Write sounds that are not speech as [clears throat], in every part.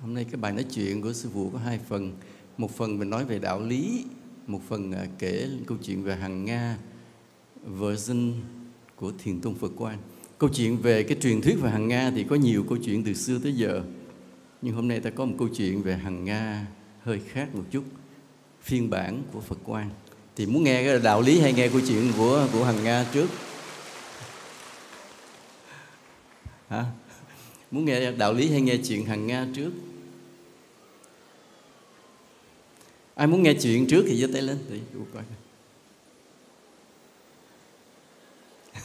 Hôm nay cái bài nói chuyện của sư phụ có hai phần. Một phần mình nói về đạo lý, một phần à, kể câu chuyện về Hằng Nga, version của Thiền Tông Phật Quan. Câu chuyện về cái truyền thuyết về Hằng Nga thì có nhiều câu chuyện từ xưa tới giờ. Nhưng hôm nay ta có một câu chuyện về Hằng Nga hơi khác một chút, phiên bản của Phật Quan. Thì muốn nghe cái đạo lý hay nghe câu chuyện của của Hằng Nga trước? Hả? Muốn nghe đạo lý hay nghe chuyện Hằng Nga trước? Ai muốn nghe chuyện trước thì giơ tay lên. Để coi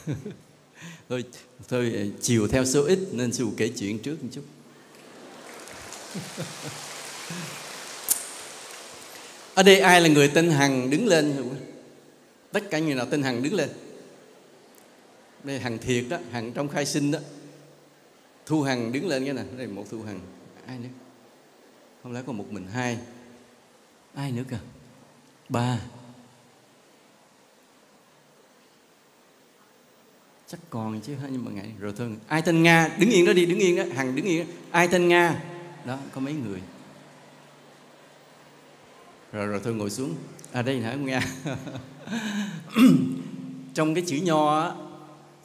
[laughs] thôi thôi ờ, chiều theo số ít nên sư kể chuyện trước một chút. [laughs] Ở đây ai là người tên hằng đứng lên tất cả người nào tên hằng đứng lên? Đây, hằng thiệt đó, hằng trong khai sinh đó. Thu hằng đứng lên cái nè. Đây, một thu hằng. Ai nữa? Không lẽ có một mình hai? Ai nữa cơ? Ba. Chắc còn chứ nhưng mà ngày rồi thôi. Ai tên nga? Đứng yên đó đi, đứng yên đó. Hằng đứng yên đó. ai tên nga? Đó, có mấy người. Rồi rồi thôi, ngồi xuống. À đây hả, nga? [laughs] Trong cái chữ nho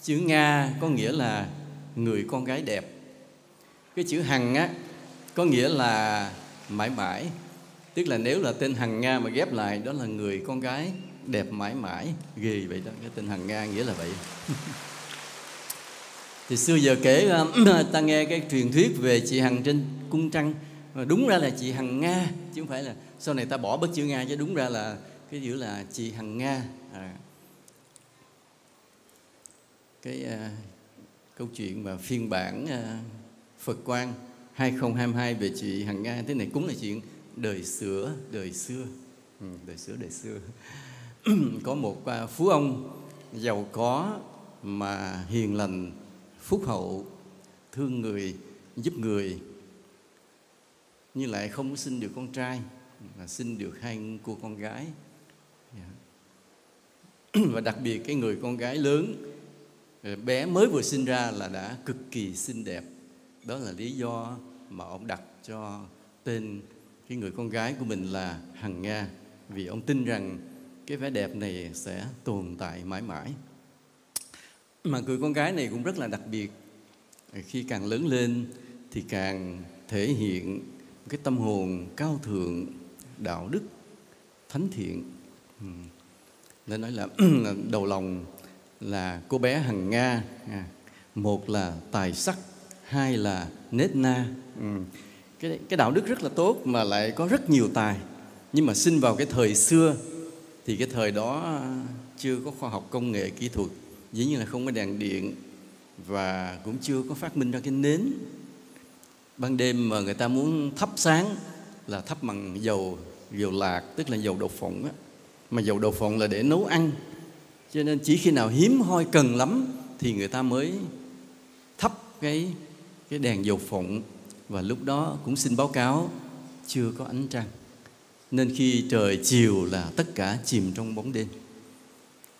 chữ nga có nghĩa là người con gái đẹp. Cái chữ hằng á, có nghĩa là mãi mãi tức là nếu là tên hằng nga mà ghép lại đó là người con gái đẹp mãi mãi ghê vậy đó. Cái tên hằng nga nghĩa là vậy. [laughs] Thì xưa giờ kể à, [clears throat] ta nghe cái truyền thuyết về chị hằng trên cung trăng. Mà đúng ra là chị hằng nga chứ không phải là sau này ta bỏ bất chữ nga chứ đúng ra là cái chữ là chị hằng nga. À. cái à, câu chuyện mà phiên bản à, Phật quan 2022 về chị Hằng Nga thế này cũng là chuyện đời xưa đời xưa. Ừ, [laughs] đời xưa đời xưa. [clears throat] Có một à, phú ông giàu có mà hiền lành phúc hậu thương người giúp người nhưng lại không sinh được con trai mà sinh được hai cô con gái. Dạ. [clears throat] và đặc biệt cái người con gái lớn ờ, bé mới vừa sinh ra là đã cực kỳ xinh đẹp. Đó là lý do mà ông đặt cho tên cái người con gái của mình là Hằng Nga vì ông tin rằng cái vẻ đẹp này sẽ tồn tại mãi mãi. Mà người con gái này cũng rất là đặc biệt. Khi càng lớn lên thì càng thể hiện cái tâm hồn cao thượng, đạo đức, thánh thiện. Nên nói là [clears throat] đầu lòng là cô bé Hằng Nga, à, một là tài sắc, hai là nết na cái, cái đạo đức rất là tốt mà lại có rất nhiều tài. Nhưng mà sinh vào cái thời xưa thì cái thời đó à, chưa có khoa học công nghệ kỹ thuật. Dĩ nhiên là không có đèn điện và cũng chưa có phát minh ra cái nến. Ban đêm mà người ta muốn thắp sáng là thắp bằng dầu dầu lạc tức là dầu đậu phộng á. Mà dầu đậu phộng là để nấu ăn. Cho nên chỉ khi nào hiếm hoi cần lắm thì người ta mới thắp cái cái đèn dầu phộng và lúc đó cũng xin báo cáo chưa có ánh trăng. Nên khi trời chiều là tất cả chìm trong bóng đêm.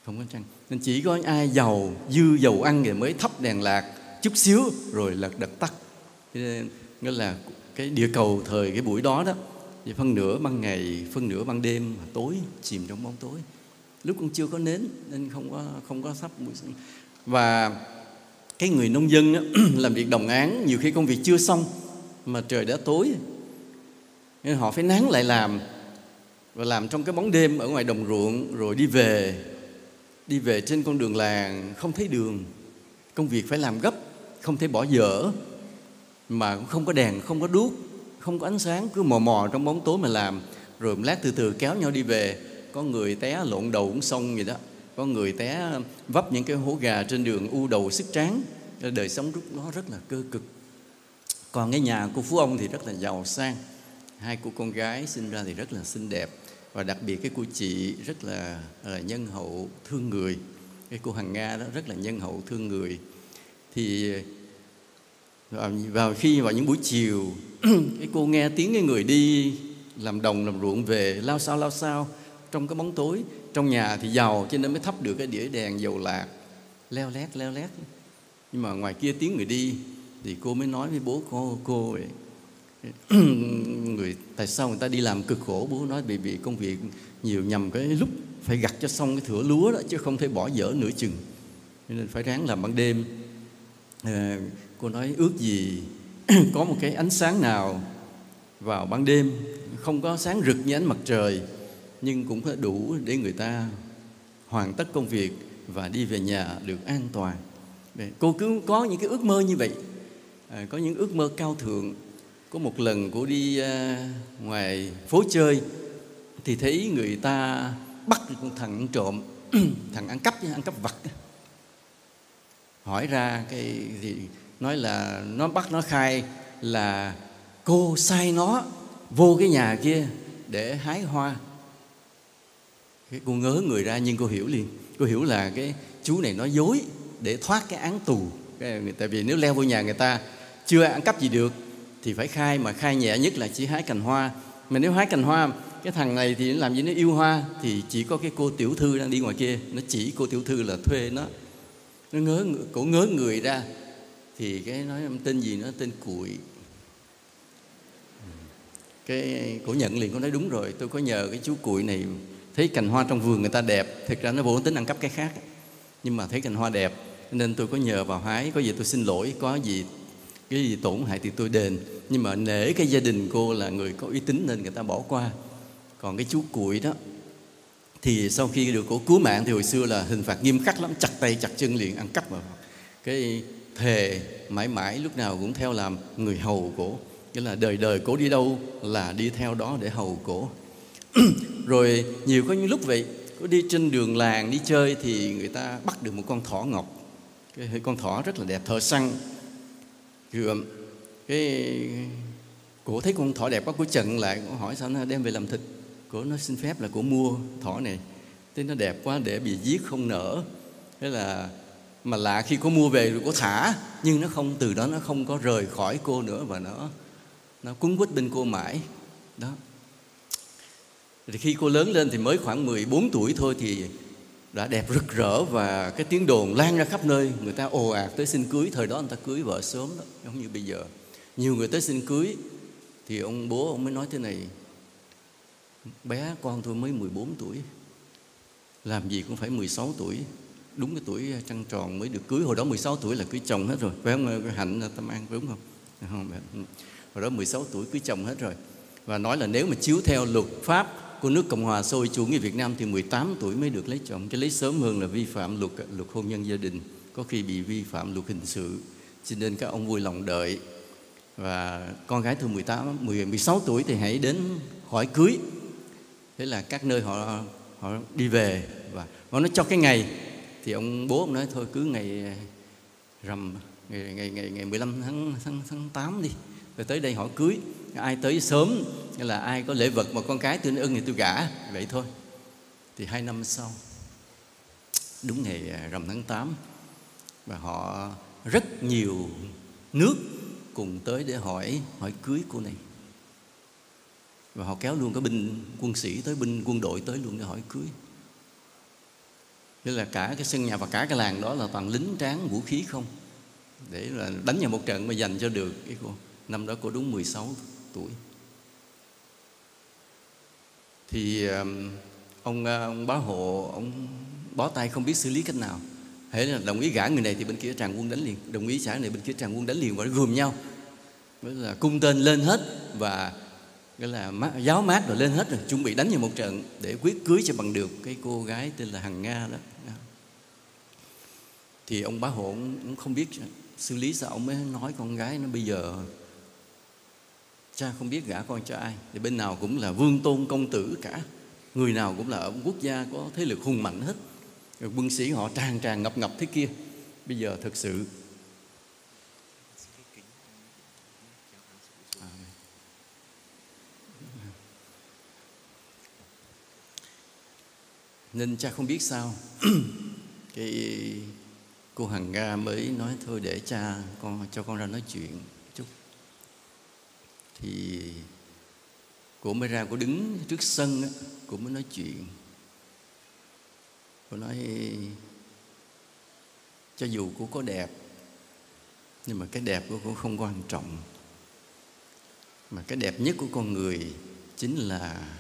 Không có trăng. Nên chỉ có ai giàu dư dầu ăn thì mới thắp đèn lạc chút xíu rồi lật đật tắt. Nên nghĩa là cái địa cầu thời cái buổi đó đó thì phân nửa ban ngày phân nửa ban đêm mà tối chìm trong bóng tối. Lúc cũng chưa có nến nên không có không có thắp buổi và cái người nông dân á, [clears throat] làm việc đồng án nhiều khi công việc chưa xong mà trời đã tối. Nên họ phải nán lại làm, và làm trong cái bóng đêm ở ngoài đồng ruộng, rồi đi về. Đi về trên con đường làng, không thấy đường. Công việc phải làm gấp, không thể bỏ dở. Mà cũng không có đèn, không có đuốc, không có ánh sáng, cứ mò mò trong bóng tối mà làm. Rồi một lát từ từ kéo nhau đi về. Có người té lộn đầu cũng xong vậy đó. Có người té vấp những cái hố gà trên đường u đầu sức tráng. Đời sống lúc đó rất là cơ cực còn cái nhà của phú ông thì rất là giàu sang. Hai cô con gái sinh ra thì rất là xinh đẹp. Và đặc biệt cái cô chị rất là, là nhân hậu thương người. Cái cô hằng nga đó rất là nhân hậu thương người. Thì vào khi vào những buổi chiều [coughs] cái cô nghe tiếng cái người đi làm đồng làm ruộng về lao sao lao sao trong cái bóng tối trong nhà thì giàu cho nên mới thắp được cái đĩa đèn dầu lạc. Leo lét leo lét. Nhưng mà ngoài kia tiếng người đi thì cô mới nói với bố cô cô ấy, [clears throat] người tại sao người ta đi làm cực khổ? Bố nói bị bị công việc nhiều nhằm cái lúc phải gặt cho xong cái thửa lúa đó chứ không thể bỏ dở nửa chừng. Nên phải ráng làm ban đêm. À, cô nói ước gì [clears throat] có một cái ánh sáng nào vào ban đêm. Không có sáng rực như ánh mặt trời nhưng cũng phải đủ để người ta hoàn tất công việc và đi về nhà được an toàn. Cô cứ có những cái ước mơ như vậy à, có những ước mơ cao thượng. Có một lần cô đi à, ngoài phố chơi thì thấy người ta bắt một thằng trộm [clears throat] thằng ăn cắp ăn cắp vặt. Hỏi ra cái thì nói là nó bắt nó khai là cô sai nó vô cái nhà kia để hái hoa. Cái cô ngớ người ra nhưng cô hiểu liền. Cô hiểu là cái chú này nói dối để thoát cái án tù. Tại vì nếu leo vô nhà người ta chưa ăn cắp gì được, thì phải khai, mà khai nhẹ nhất là chỉ hái cành hoa. Mà nếu hái cành hoa, cái thằng này thì nó làm gì nó yêu hoa, thì chỉ có cái cô tiểu thư đang đi ngoài kia. Nó chỉ cô tiểu thư là thuê nó. Nó ngớ cổ ngớ người ra, thì cái nói tên gì nó? Tên cuội cái cổ nhận liền có nói đúng rồi, tôi có nhờ cái chú cuội này thấy cành hoa trong vườn người ta đẹp. Thực ra nó vốn tính ăn cắp cái khác. Nhưng mà thấy cành hoa đẹp, nên tôi có nhờ vào hái có gì tôi xin lỗi, có gì cái gì tổn hại thì tôi đền. Nhưng mà nể cái gia đình cô là người có uy tín nên người ta bỏ qua. Còn cái chú cuội đó, thì sau khi được cổ cứu mạng thì hồi xưa là hình phạt nghiêm khắc lắm, chặt tay, chặt chân liền, ăn cắp mà cái thề mãi mãi lúc nào cũng theo làm người hầu cổ. Nghĩa là đời đời cổ đi đâu là đi theo đó để hầu cổ. [clears throat] Rồi nhiều có những lúc vậy, có đi trên đường làng đi chơi thì người ta bắt được một con thỏ ngọc. Cái con thỏ rất là đẹp, thợ săn rồi cái cổ thấy con thỏ đẹp quá cổ chận lại cổ hỏi sao nó đem về làm thịt. Cổ nó xin phép là cổ mua thỏ này. Thế nó đẹp quá, để bị giết không nở. Thế là, mà lạ khi cô mua về rồi cô thả. Nhưng nó không, từ đó nó không có rời khỏi cô nữa và nó nó cuốn quýt bên cô mãi. Đó. Thì khi cô lớn lên thì mới khoảng 14 tuổi thôi thì đã đẹp rực rỡ và cái tiếng đồn lan ra khắp nơi. Người ta ồ ạt tới xin cưới. Thời đó người ta cưới vợ sớm đó không như bây giờ. Nhiều người tới xin cưới. Thì ông bố ông mới nói thế này, bé, con tôi mới 14 tuổi. Làm gì cũng phải 16 tuổi. Đúng cái tuổi à, trăng tròn mới được cưới. Hồi đó 16 tuổi là cưới chồng hết rồi. Phải không cái à, hạnh à, tâm an đúng không? Không ừ. hồi đó 16 tuổi cưới chồng hết rồi. Và nói là nếu mà chiếu theo luật pháp của nước Cộng hòa xã hội chủ nghĩa Việt Nam thì 18 tuổi mới được lấy chồng, cái lấy sớm hơn là vi phạm luật luật hôn nhân gia đình, có khi bị vi phạm luật hình sự. Cho nên các ông vui lòng đợi và con gái từ 18 10 16 tuổi thì hãy đến hỏi cưới. Thế là các nơi họ họ đi về và họ nói cho cái ngày thì ông bố ông nói thôi cứ ngày à, rằm ngày ngày ngày, ngày 15 tháng tháng tháng 8 đi rồi tới đây họ cưới ai tới sớm, nghĩa là ai có lễ vật mà con cái tôi ưng thì tôi gả. Vậy thôi. Thì hai năm sau, đúng ngày à, rằm tháng 8 và họ rất nhiều nước cùng tới để hỏi hỏi cưới cô này. Và họ kéo luôn cái binh quân sĩ tới, binh quân đội tới luôn để hỏi cưới. Nghĩa là cả cái sân nhà và cả cái làng đó là toàn lính tráng vũ khí không? Để là đánh nhau một trận mà dành cho được cái cô. Năm đó cô đúng 16 tuổi. Thì um, ông uh, ông bá hộ, ông bó tay không biết xử lý cách nào. Thế là đồng ý gả người này thì bên kia tràn quân đánh liền. Đồng ý trả này bên kia tràn quân đánh liền và gồm nhau. Đó là cung tên lên hết và cái là giáo mát rồi lên hết rồi, chuẩn bị đánh vào một trận để quyết cưới cho bằng được cái cô gái tên là hằng nga đó. Thì ông bá hộ cũng không biết xử lý sao ông mới nói con gái nó bây giờ cha không biết gả con cho ai. Thì bên nào cũng là vương tôn công tử cả. Người nào cũng là ở quốc gia có thế lực hùng mạnh hết. Rồi quân sĩ họ tràn tràn ngập ngập thế kia. Bây giờ thực sự nên cha không biết sao. [clears throat] Cái cô hằng nga mới nói thôi để cha con cho con ra nói chuyện thì cô mới ra, cô đứng trước sân á, cô mới nói chuyện. Cô nói, cho dù cô có đẹp, nhưng mà cái đẹp của cô không quan trọng. Mà cái đẹp nhất của con người chính là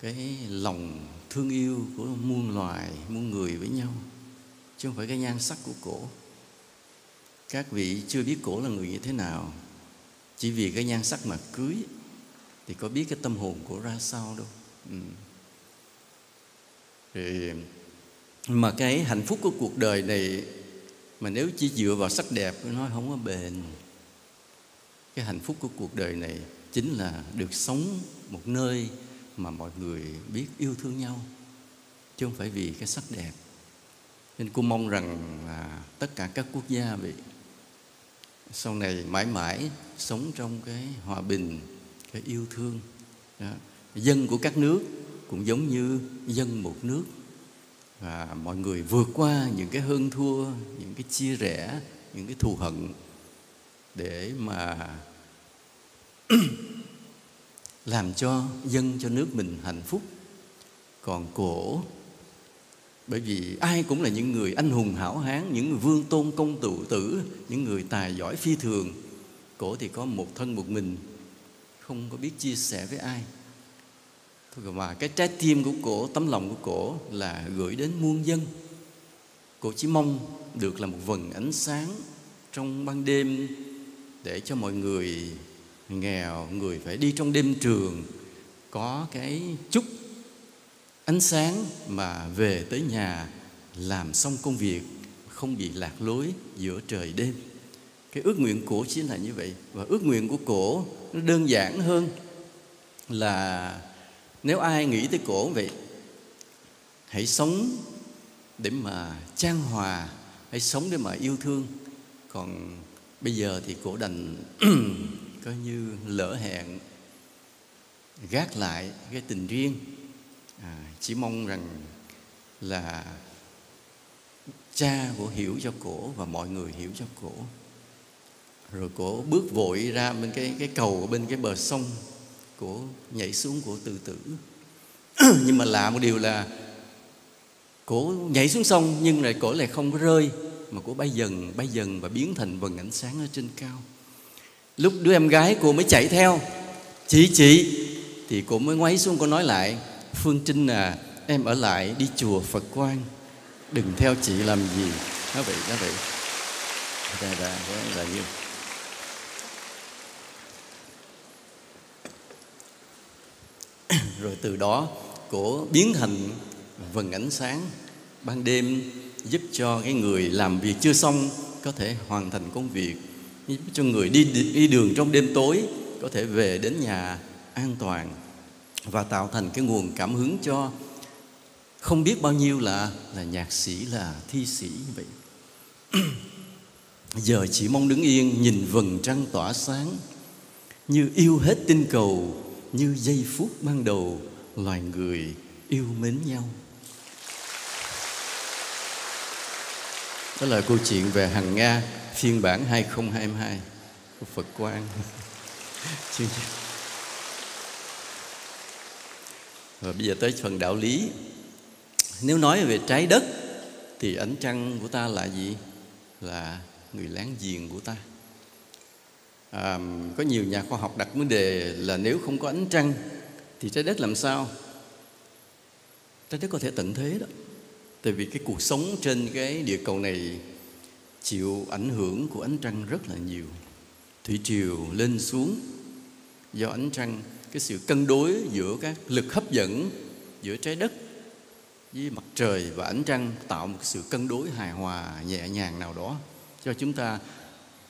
cái lòng thương yêu của muôn loài, muôn người với nhau, chứ không phải cái nhan sắc của cổ. Các vị chưa biết cổ là người như thế nào chỉ vì cái nhan sắc mà cưới thì có biết cái tâm hồn của ra sao đâu. Ừ. thì mà cái hạnh phúc của cuộc đời này mà nếu chỉ dựa vào sắc đẹp nó không có bền. Cái hạnh phúc của cuộc đời này chính là được sống một nơi mà mọi người biết yêu thương nhau, chứ không phải vì cái sắc đẹp. Nên cô mong rằng là tất cả các quốc gia vậy sau này mãi mãi sống trong cái hòa bình, cái yêu thương. Đó. dân của các nước cũng giống như dân một nước. Và mọi người vượt qua những cái hơn thua, những cái chia rẽ, những cái thù hận để mà [clears throat] làm cho dân, cho nước mình hạnh phúc. Còn cổ bởi vì ai cũng là những người anh hùng hảo hán, những người vương tôn công tử tử, những người tài giỏi phi thường. Cổ thì có một thân một mình, không có biết chia sẻ với ai. Thôi mà cái trái tim của cổ, tấm lòng của cổ là gửi đến muôn dân. Cổ chỉ mong được là một vầng ánh sáng trong ban đêm để cho mọi người nghèo, người phải đi trong đêm trường, có cái chút ánh sáng mà về tới nhà, làm xong công việc, không bị lạc lối giữa trời đêm. Cái ước nguyện của chính là như vậy. Và ước nguyện của cổ nó đơn giản hơn là nếu ai nghĩ tới cổ vậy, hãy sống để mà trang hòa, hãy sống để mà yêu thương. Còn bây giờ thì cổ đành [clears throat] coi như lỡ hẹn, gác lại cái tình riêng chỉ mong rằng là cha của hiểu cho cổ và mọi người hiểu cho cổ. Rồi cổ bước vội ra bên cái cái cầu ở bên cái bờ sông cổ, nhảy xuống cổ tự tử. [clears throat] Nhưng mà lạ một điều là cổ nhảy xuống sông nhưng lại cổ lại không có rơi, mà cổ bay dần bay dần và biến thành vầng ánh sáng ở trên cao. Lúc đứa em gái cô mới chạy theo, chị chị, thì cô mới ngoáy xuống cô nói lại phương trinh à em ở lại đi chùa phật Quang, đừng theo chị làm gì. Đó vậy đó vậy. Ra ra là như rồi từ đó cổ biến thành vầng ánh sáng. Ban đêm giúp cho cái người làm việc chưa xong có thể hoàn thành công việc. Giúp cho người đi đi đường trong đêm tối có thể về đến nhà an toàn và tạo thành cái nguồn cảm hứng cho không biết bao nhiêu là là nhạc sĩ, là thi sĩ như vậy. Giờ chỉ mong đứng yên, nhìn vầng trăng tỏa sáng, như yêu hết tinh cầu, như giây phút ban đầu, loài người yêu mến nhau. Đó là câu chuyện về Hằng Nga, phiên bản 2022 của Phật Quang. [laughs] và bây giờ tới phần đạo lý. Nếu nói về trái đất thì ánh trăng của ta là gì? Là người láng giềng của ta. À, có nhiều nhà khoa học đặt vấn đề là nếu không có ánh trăng thì trái đất làm sao? Trái đất có thể tận thế đó. Tại vì cái cuộc sống trên cái địa cầu này chịu ảnh hưởng của ánh trăng rất là nhiều. Thủy triều lên xuống do ánh trăng cái sự cân đối giữa các lực hấp dẫn giữa trái đất với mặt trời và ánh trăng tạo một sự cân đối hài hòa nhẹ nhàng nào đó cho chúng ta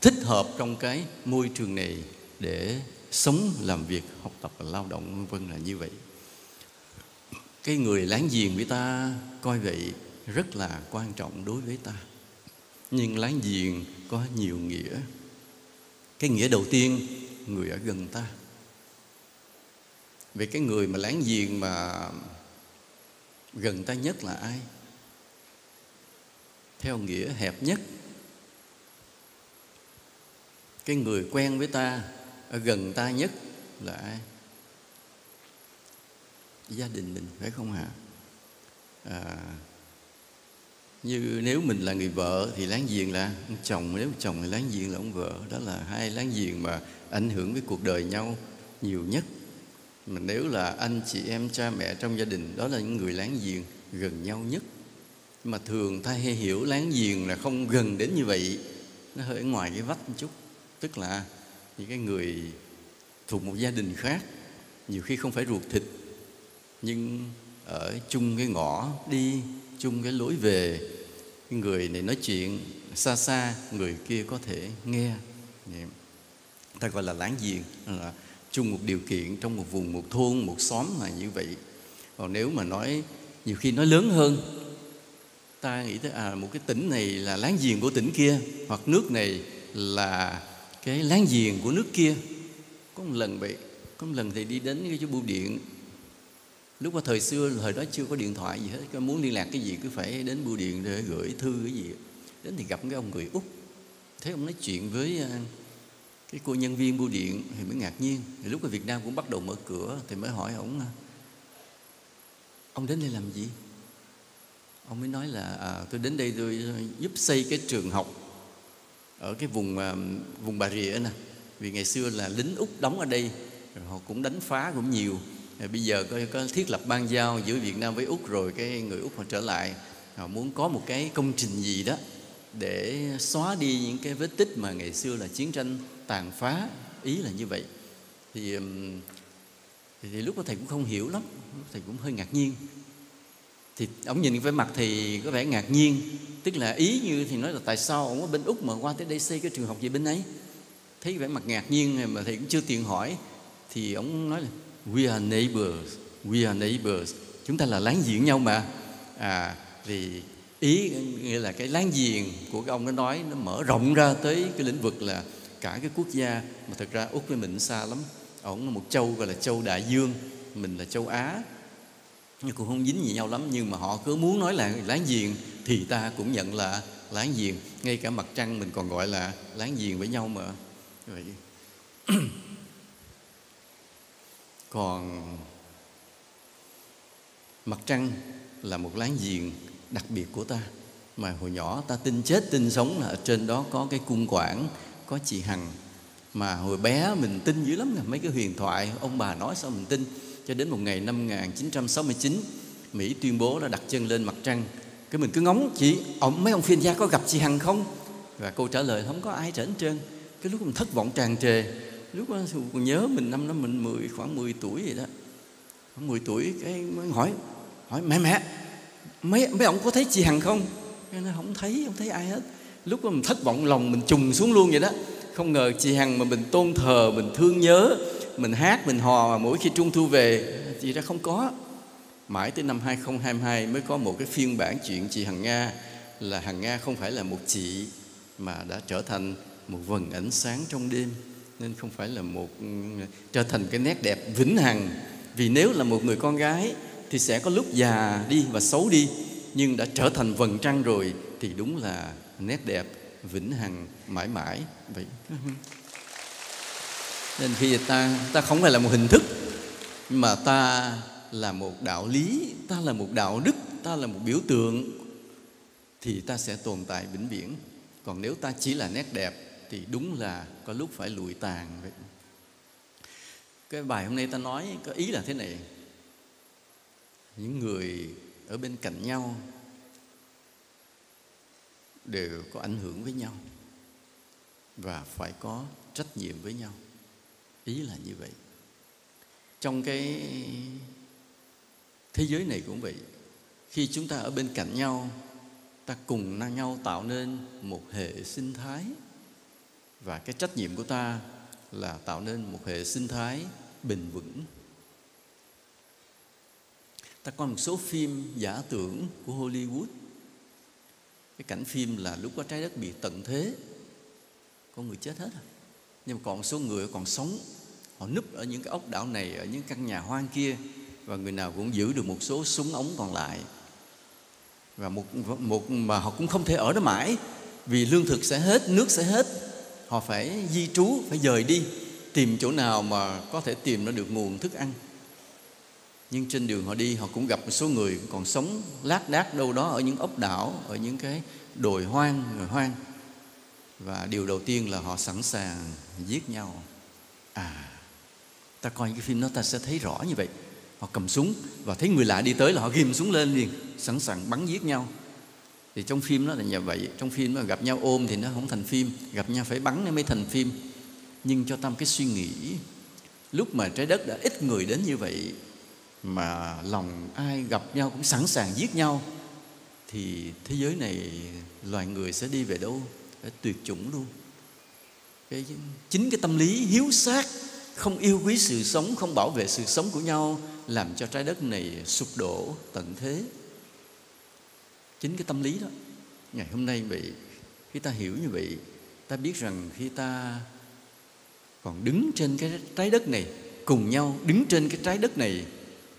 thích hợp trong cái môi trường này để sống, làm việc, học tập và lao động, vân vân là như vậy. Cái người láng giềng với ta coi vậy rất là quan trọng đối với ta. Nhưng láng giềng có nhiều nghĩa. Cái nghĩa đầu tiên, người ở gần ta về cái người mà láng giềng mà gần ta nhất là ai? Theo nghĩa hẹp nhất. Cái người quen với ta ở gần ta nhất là ai? Gia đình mình phải không hả à, như nếu mình là người vợ thì láng giềng là ông chồng nếu chồng thì láng giềng là ông vợ. Đó là hai láng giềng mà ảnh hưởng với cuộc đời nhau nhiều nhất mà nếu là anh, chị em, cha mẹ trong gia đình, đó là những người láng giềng, gần nhau nhất. Mà thường ta hay hiểu láng giềng là không gần đến như vậy, nó hơi ngoài cái vách một chút. Tức là những cái người thuộc một gia đình khác, nhiều khi không phải ruột thịt, nhưng ở chung cái ngõ đi, chung cái lối về người này nói chuyện xa xa, người kia có thể nghe. Dạ. Ta gọi là láng giềng, là chung một điều kiện trong một vùng, một thôn, một xóm là như vậy. Còn nếu mà nói nhiều khi nói lớn hơn, ta nghĩ tới à một cái tỉnh này là láng giềng của tỉnh kia, hoặc nước này là cái láng giềng của nước kia. Có một lần vậy, có một lần thì đi đến cái chỗ bưu điện. Lúc mà thời xưa, thời đó chưa có điện thoại gì hết cái muốn liên lạc cái gì cứ phải đến bưu điện để gửi thư cái gì. Đến thì gặp cái ông người úc, thấy ông nói chuyện với à, cái cô nhân viên bưu điện thì mới ngạc nhiên. Thì lúc ở Việt Nam cũng bắt đầu mở cửa thì mới hỏi ông à, ông đến đây làm gì? Ông mới nói là à, tôi đến đây tôi ờ, giúp xây cái trường học ở cái vùng à, vùng Bà Rịa nè. Vì ngày xưa là lính úc đóng ở đây rồi họ cũng đánh phá cũng nhiều. Rồi bây giờ có, có thiết lập ban giao giữa Việt Nam với úc rồi cái người úc họ trở lại. Họ muốn có một cái công trình gì đó để xóa đi những cái vết tích mà ngày xưa là chiến tranh tàn phá ý là như vậy. Thì thì, thì lúc đó thầy cũng không hiểu lắm thầy cũng hơi ngạc nhiên. Thì ông nhìn cái mặt thì có vẻ ngạc nhiên tức là ý như thì nói là tại sao ông ở bên úc mà qua tới đây xây cái trường học gì bên ấy? Thấy vẻ mặt ngạc nhiên mà thầy cũng chưa tiện hỏi. Thì ông nói là we are neighbors we are neighbors. Chúng ta là láng giềng nhau mà. À thì ý nghĩa là cái láng giềng của cái ông nó nói nó mở rộng ra tới cái lĩnh vực là cả cái quốc gia. Mà thật ra úc với mình xa lắm. Ổng là một châu, gọi là châu đại dương, mình là châu á. Nhưng cũng không dính gì nhau lắm, nhưng mà họ cứ muốn nói là láng giềng thì ta cũng nhận là láng giềng. Ngay cả mặt trăng mình còn gọi là láng giềng với nhau mà. Vậy. [clears throat] Còn mặt trăng là một láng giềng đặc biệt của ta. Mà hồi nhỏ ta tin chết, tin sống là ở trên đó có cái cung quản có chị hằng mà hồi bé mình tin dữ lắm là mấy cái huyền thoại, ông bà nói sao mình tin. Cho đến một ngày năm 1969 Mỹ tuyên bố là đặt chân lên mặt trăng. Cái mình cứ ngóng, chị, ông, mấy ông phiên gia có gặp chị Hằng không? Và câu trả lời, không có ai trở trơn. Cái lúc mình thất vọng tràn trề. Lúc đó còn nhớ mình năm đó mình 10 khoảng 10 tuổi vậy đó. Khoảng 10 tuổi cái mới hỏi hỏi mẹ mẹ, mấy mấy ông có thấy chị Hằng không? Cái nó, không thấy không thấy ai hết lúc đó mình thất vọng, lòng mình trùng xuống luôn vậy đó. Không ngờ chị Hằng mà mình tôn thờ, mình thương nhớ, mình hát, mình hò mà mỗi khi trung thu về, chị ra không có. Mãi tới năm 2022 mới có một cái phiên bản chuyện chị Hằng Nga, là Hằng Nga không phải là một chị mà đã trở thành một vầng ánh sáng trong đêm, nên không phải là một, trở thành cái nét đẹp vĩnh hằng. Vì nếu là một người con gái thì sẽ có lúc già đi và xấu đi, nhưng đã trở thành vầng trăng rồi thì đúng là nét đẹp vĩnh hằng mãi mãi. Vậy ừ. nên khi ta ta không phải là một hình thức mà ta là một đạo lý, ta là một đạo đức, ta là một biểu tượng, thì ta sẽ tồn tại vĩnh viễn. Còn nếu ta chỉ là nét đẹp, thì đúng là có lúc phải lụi tàn. Vậy, cái bài hôm nay ta nói có ý là thế này. Những người ở bên cạnh nhau đều có ảnh hưởng với nhau và phải có trách nhiệm với nhau. Ý là như vậy. Trong cái thế giới này cũng vậy. Khi chúng ta ở bên cạnh nhau, ta cùng nhau tạo nên một hệ sinh thái và cái trách nhiệm của ta là tạo nên một hệ sinh thái bền vững. Ta có một số phim giả tưởng của hollywood cái cảnh phim là lúc có trái đất bị tận thế có người chết hết rồi nhưng mà còn số người, còn sống, họ núp ở những cái ốc đảo này, ở những căn nhà hoang kia, và người nào cũng giữ được một số súng ống còn lại. Và một một mà họ cũng không thể ở đó mãi, vì lương thực sẽ hết, nước sẽ hết. Họ phải di trú, phải dời đi, tìm chỗ nào mà có thể tìm ra được nguồn thức ăn nhưng trên đường họ đi, họ cũng gặp một số người còn sống lác đác đâu đó ở những ốc đảo, ở những cái đồi hoang người hoang. Và điều đầu tiên là họ sẵn sàng giết nhau. À ta coi cái phim đó ta sẽ thấy rõ như vậy. Họ cầm súng và thấy người lạ đi tới là họ ghim súng lên liền, sẵn sàng bắn giết nhau. Thì trong phim đó là như vậy. Trong phim mà gặp nhau ôm thì nó không thành phim, gặp nhau phải bắn nó mới thành phim. Nhưng cho tâm cái suy nghĩ, lúc mà trái đất đã ít người đến như vậy mà lòng ai gặp nhau cũng sẵn sàng giết nhau, thì thế giới này loài người sẽ đi về đâu? Để tuyệt chủng luôn. Cái chính cái tâm lý hiếu sát, không yêu quý sự sống, không bảo vệ sự sống của nhau, làm cho trái đất này sụp đổ tận thế. Chính cái tâm lý đó. Ngày hôm nay vậy, khi ta hiểu như vậy, ta biết rằng khi ta còn đứng trên cái trái đất này, cùng nhau đứng trên cái trái đất này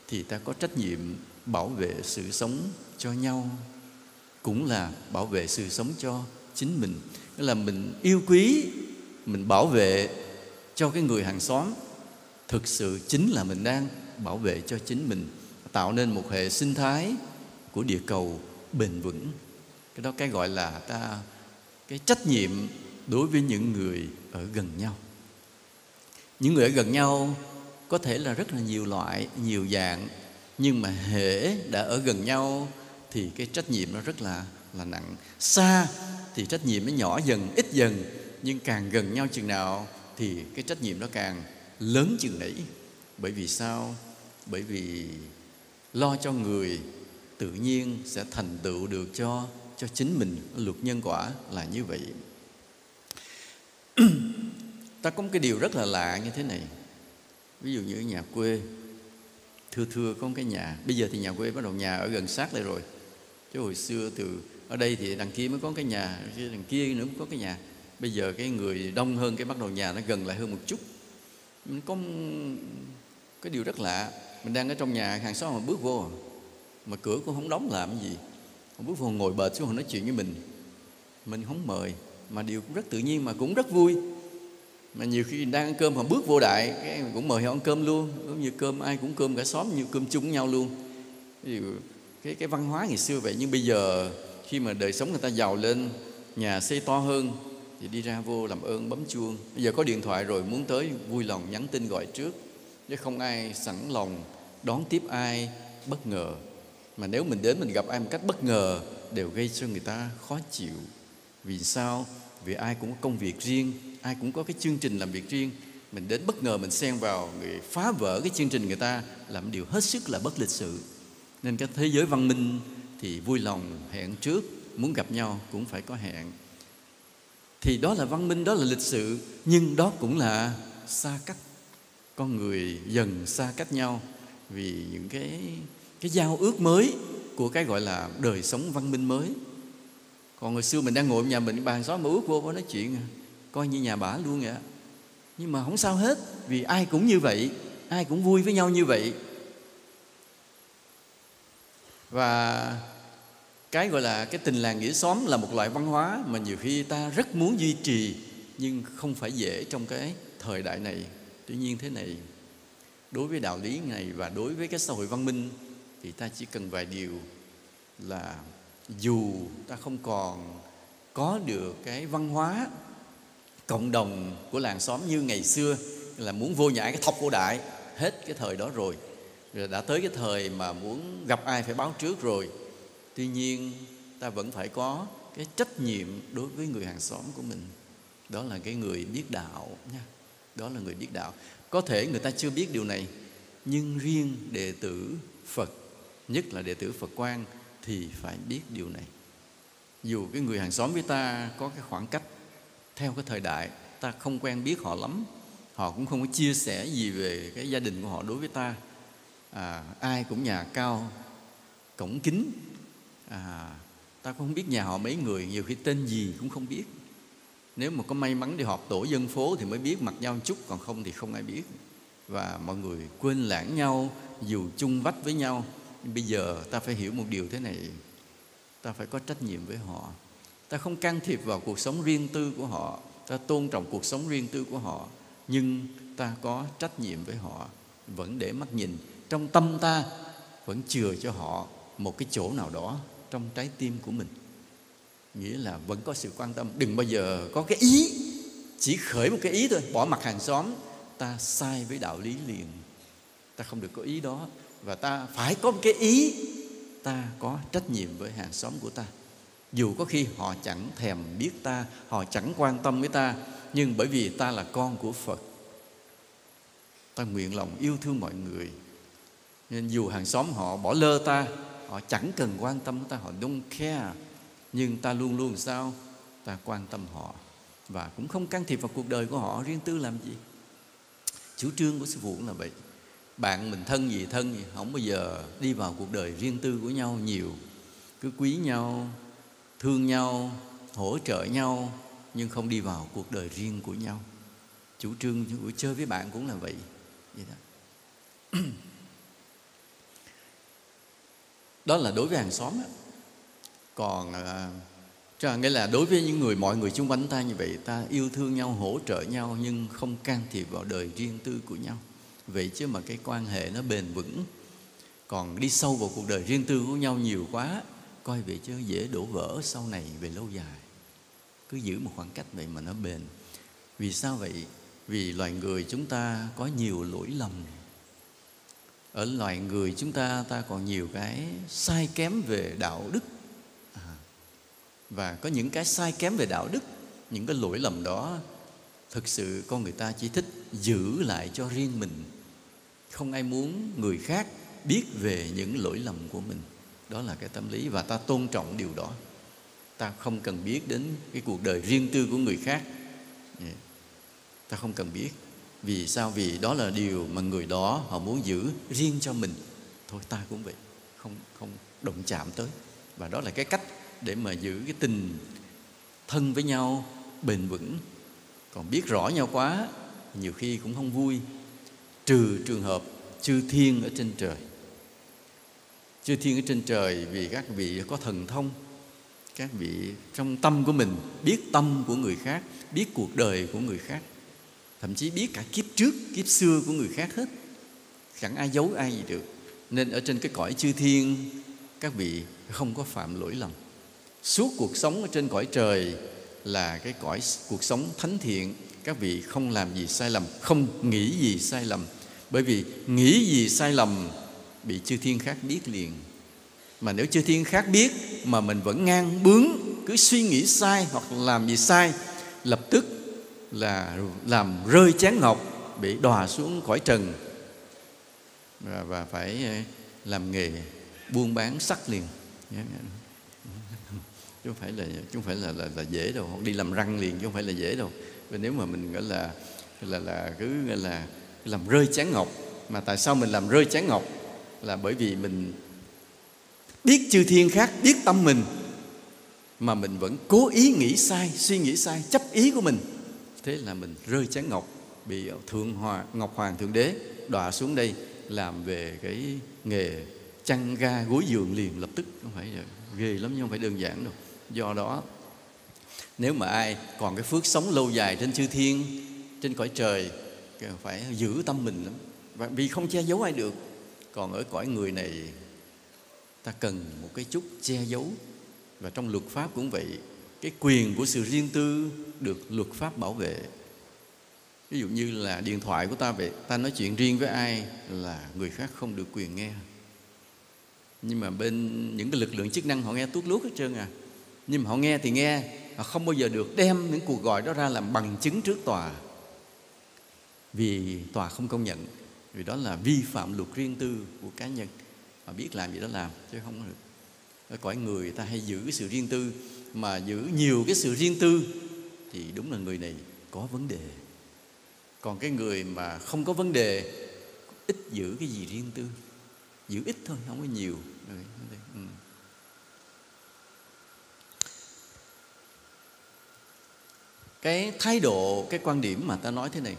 thì ta có trách nhiệm bảo vệ sự sống cho nhau, cũng là bảo vệ sự sống cho chính mình. Nghĩa là mình yêu quý, mình bảo vệ cho cái người hàng xóm. Thực sự chính là mình đang bảo vệ cho chính mình, tạo nên một hệ sinh thái của địa cầu bền vững. Cái đó cái gọi là ta, cái trách nhiệm đối với những người ở gần nhau. Những người ở gần nhau có thể là rất là nhiều loại, nhiều dạng, nhưng mà hễ đã ở gần nhau thì cái trách nhiệm nó rất là là nặng. Xa thì trách nhiệm nó nhỏ dần, ít dần, nhưng càng gần nhau chừng nào thì cái trách nhiệm nó càng lớn chừng nấy. Bởi vì sao? Bởi vì lo cho người, tự nhiên sẽ thành tựu được cho cho chính mình. Luật nhân quả là như vậy. [clears throat] Ta có một cái điều rất là lạ như thế này ví dụ như ở nhà quê, thưa thưa có một cái nhà, bây giờ thì nhà quê bắt đầu nhà ở gần sát lại rồi. Chứ hồi xưa từ ở đây thì đằng kia mới có cái nhà đằng kia nữa mới có cái nhà. Bây giờ cái người đông hơn cái bắt đầu nhà nó gần lại hơn một chút. Mình có cái điều rất lạ, mình đang ở trong nhà hàng xóm mà bước vô, mà cửa cũng không đóng làm gì. Họ bước vô ngồi bệt xuống, họ nói chuyện với mình. Mình không mời, mà điều cũng rất tự nhiên mà cũng rất vui mà nhiều khi đang ăn cơm họ bước vô đại, cái cũng mời họ ăn cơm luôn. Giống như cơm, ai cũng cơm, cả xóm như cơm chung nhau luôn. Cái cái văn hóa ngày xưa vậy. Nhưng bây giờ, khi mà đời sống người ta giàu lên, nhà xây to hơn, thì đi ra vô làm ơn, bấm chuông. Bây giờ có điện thoại rồi, muốn tới vui lòng nhắn tin gọi trước. Chứ không ai sẵn lòng đón tiếp ai bất ngờ. Mà nếu mình đến mình gặp ai một cách bất ngờ, đều gây cho người ta khó chịu. Vì sao? Vì ai cũng có công việc riêng ai cũng có cái chương trình làm việc riêng. Mình đến bất ngờ mình xen vào người phá vỡ cái chương trình người ta làm điều hết sức là bất lịch sự. Nên cái thế giới văn minh thì vui lòng hẹn trước, muốn gặp nhau cũng phải có hẹn. Thì đó là văn minh, đó là lịch sự, nhưng đó cũng là xa cách. Con người dần xa cách nhau vì những cái cái giao ước mới của cái gọi là đời sống văn minh mới. Còn hồi xưa mình đang ngồi ở nhà mình, bàn xóm mà ước vô nói chuyện à coi như nhà bả luôn vậy nhưng mà không sao hết, vì ai cũng như vậy, ai cũng vui với nhau như vậy. Và cái gọi là cái tình làng nghĩa xóm là một loại văn hóa mà nhiều khi ta rất muốn duy trì, nhưng không phải dễ trong cái thời đại này. Tuy nhiên thế này, đối với đạo lý này và đối với cái xã hội văn minh thì ta chỉ cần vài điều là dù ta không còn có được cái văn hóa cộng đồng của làng xóm như ngày xưa là muốn vô nhã cái thọc cổ đại. Hết cái thời đó rồi. Rồi đã tới cái thời mà muốn gặp ai phải báo trước rồi. Tuy nhiên, ta vẫn phải có cái trách nhiệm đối với người hàng xóm của mình. Đó là cái người biết đạo nha. Đó là người biết đạo. Có thể người ta chưa biết điều này, nhưng riêng đệ tử phật, nhất là đệ tử phật quan thì phải biết điều này. Dù cái người hàng xóm với ta có cái khoảng cách theo cái thời đại ta không quen biết họ lắm. Họ cũng không có chia sẻ gì về cái gia đình của họ đối với ta. À, ai cũng nhà cao cổng kính. À, ta cũng không biết nhà họ mấy người nhiều khi tên gì cũng không biết. Nếu mà có may mắn đi họp tổ dân phố thì mới biết mặt nhau một chút còn không thì không ai biết. Và mọi người quên lãng nhau dù chung vách với nhau. Nhưng bây giờ ta phải hiểu một điều thế này. Ta phải có trách nhiệm với họ ta không can thiệp vào cuộc sống riêng tư của họ. Ta tôn trọng cuộc sống riêng tư của họ. Nhưng ta có trách nhiệm với họ. Vẫn để mắt nhìn. Trong tâm ta vẫn chừa cho họ một cái chỗ nào đó trong trái tim của mình. Nghĩa là vẫn có sự quan tâm. Đừng bao giờ có cái ý. Chỉ khởi một cái ý thôi. Bỏ mặt hàng xóm. Ta sai với đạo lý liền. Ta không được có ý đó. Và ta phải có một cái ý. Ta có trách nhiệm với hàng xóm của ta dù có khi họ chẳng thèm biết ta, họ chẳng quan tâm với ta, nhưng bởi vì ta là con của phật, ta nguyện lòng yêu thương mọi người. Nên dù hàng xóm họ bỏ lơ ta, họ chẳng cần quan tâm ta, họ don't care. Nhưng ta luôn luôn sao? Ta quan tâm họ và cũng không can thiệp vào cuộc đời của họ. Riêng tư làm gì? Chủ trương của sư phụ cũng là vậy. Bạn mình thân gì thân gì, không bao giờ đi vào cuộc đời riêng tư của nhau nhiều. Cứ quý nhau thương nhau, hỗ trợ nhau, nhưng không đi vào cuộc đời riêng của nhau. Chủ trương của chơi với bạn cũng là vậy vậy đó. [clears throat] Đó là đối với hàng xóm đó. còn à, cho nghĩa là đối với những người, mọi người xung quanh ta như vậy, ta yêu thương nhau, hỗ trợ nhau, nhưng không can thiệp vào đời riêng tư của nhau. Vậy chứ mà cái quan hệ nó bền vững, còn đi sâu vào cuộc đời riêng tư của nhau nhiều quá coi vậy chứ dễ đổ vỡ sau này về lâu dài. Cứ giữ một khoảng cách vậy mà nó bền. Vì sao vậy? Vì loài người chúng ta có nhiều lỗi lầm ở loài người chúng ta ta còn nhiều cái sai kém về đạo đức. À, và có những cái sai kém về đạo đức những cái lỗi lầm đó thực sự con người ta chỉ thích giữ lại cho riêng mình. Không ai muốn người khác biết về những lỗi lầm của mình đó là cái tâm lý và ta tôn trọng điều đó. Ta không cần biết đến cái cuộc đời riêng tư của người khác. Ta không cần biết. Vì sao? Vì đó là điều mà người đó họ muốn giữ riêng cho mình. Thôi ta cũng vậy. Không không động chạm tới. Và đó là cái cách để mà giữ cái tình thân với nhau bền vững. Còn biết rõ nhau quá, nhiều khi cũng không vui. Trừ trường hợp chư thiên ở trên trời chư thiên ở trên trời vì các vị có thần thông, các vị trong tâm của mình biết tâm của người khác, biết cuộc đời của người khác, thậm chí biết cả kiếp trước, kiếp xưa của người khác hết. Chẳng ai giấu ai gì được. Nên ở trên cái cõi chư thiên, các vị không có phạm lỗi lầm. Suốt cuộc sống ở trên cõi trời là cái cõi cuộc sống thánh thiện. Các vị không làm gì sai lầm, không nghĩ gì sai lầm. Bởi vì nghĩ gì sai lầm bị chư thiên khác biết liền. Mà nếu chư thiên khác biết mà mình vẫn ngang bướng cứ suy nghĩ sai hoặc làm gì sai lập tức là làm rơi chén ngọc bị đòa xuống cõi trần. Và, và phải ờ, làm nghề buôn bán sắc liền. Chứ không phải là chứ không phải là, là là dễ đâu đi làm răng liền chứ không phải là dễ đâu. Và nếu mà mình gọi là là là cứ gọi là làm rơi chén ngọc mà tại sao mình làm rơi chén ngọc? Là bởi vì mình biết chư thiên khác, biết tâm mình, mà mình vẫn cố ý nghĩ sai, suy nghĩ sai, chấp ý của mình. Thế là mình rơi chén ngọc, bị thượng hòa ngọc hoàng thượng đế đọa xuống đây làm về cái nghề chăn ga gối giường liền lập tức. Không phải ghê lắm, nhưng không phải đơn giản đâu. Do đó, nếu mà ai còn cái phước sống lâu dài trên chư thiên, trên cõi trời phải giữ tâm mình lắm. Vì không che giấu ai được còn ở cõi người này, ta cần một cái chút che giấu. Và trong luật pháp cũng vậy, cái quyền của sự riêng tư được luật pháp bảo vệ. Ví dụ như là điện thoại của ta vậy, ta nói chuyện riêng với ai là người khác không được quyền nghe. Nhưng mà bên những cái lực lượng chức năng họ nghe tuốt lút hết trơn à. Nhưng mà họ nghe thì nghe, họ không bao giờ được đem những cuộc gọi đó ra làm bằng chứng trước tòa. Vì tòa không công nhận vì đó là vi phạm luật riêng tư của cá nhân. Mà biết làm gì đó làm, chứ không được. Ở cõi người ta hay giữ cái sự riêng tư. Mà giữ nhiều cái sự riêng tư, thì đúng là người này có vấn đề. Còn cái người mà không có vấn đề, ít giữ cái gì riêng tư. Giữ ít thôi, không có nhiều. Ừ. cái thái độ, cái quan điểm mà ta nói thế này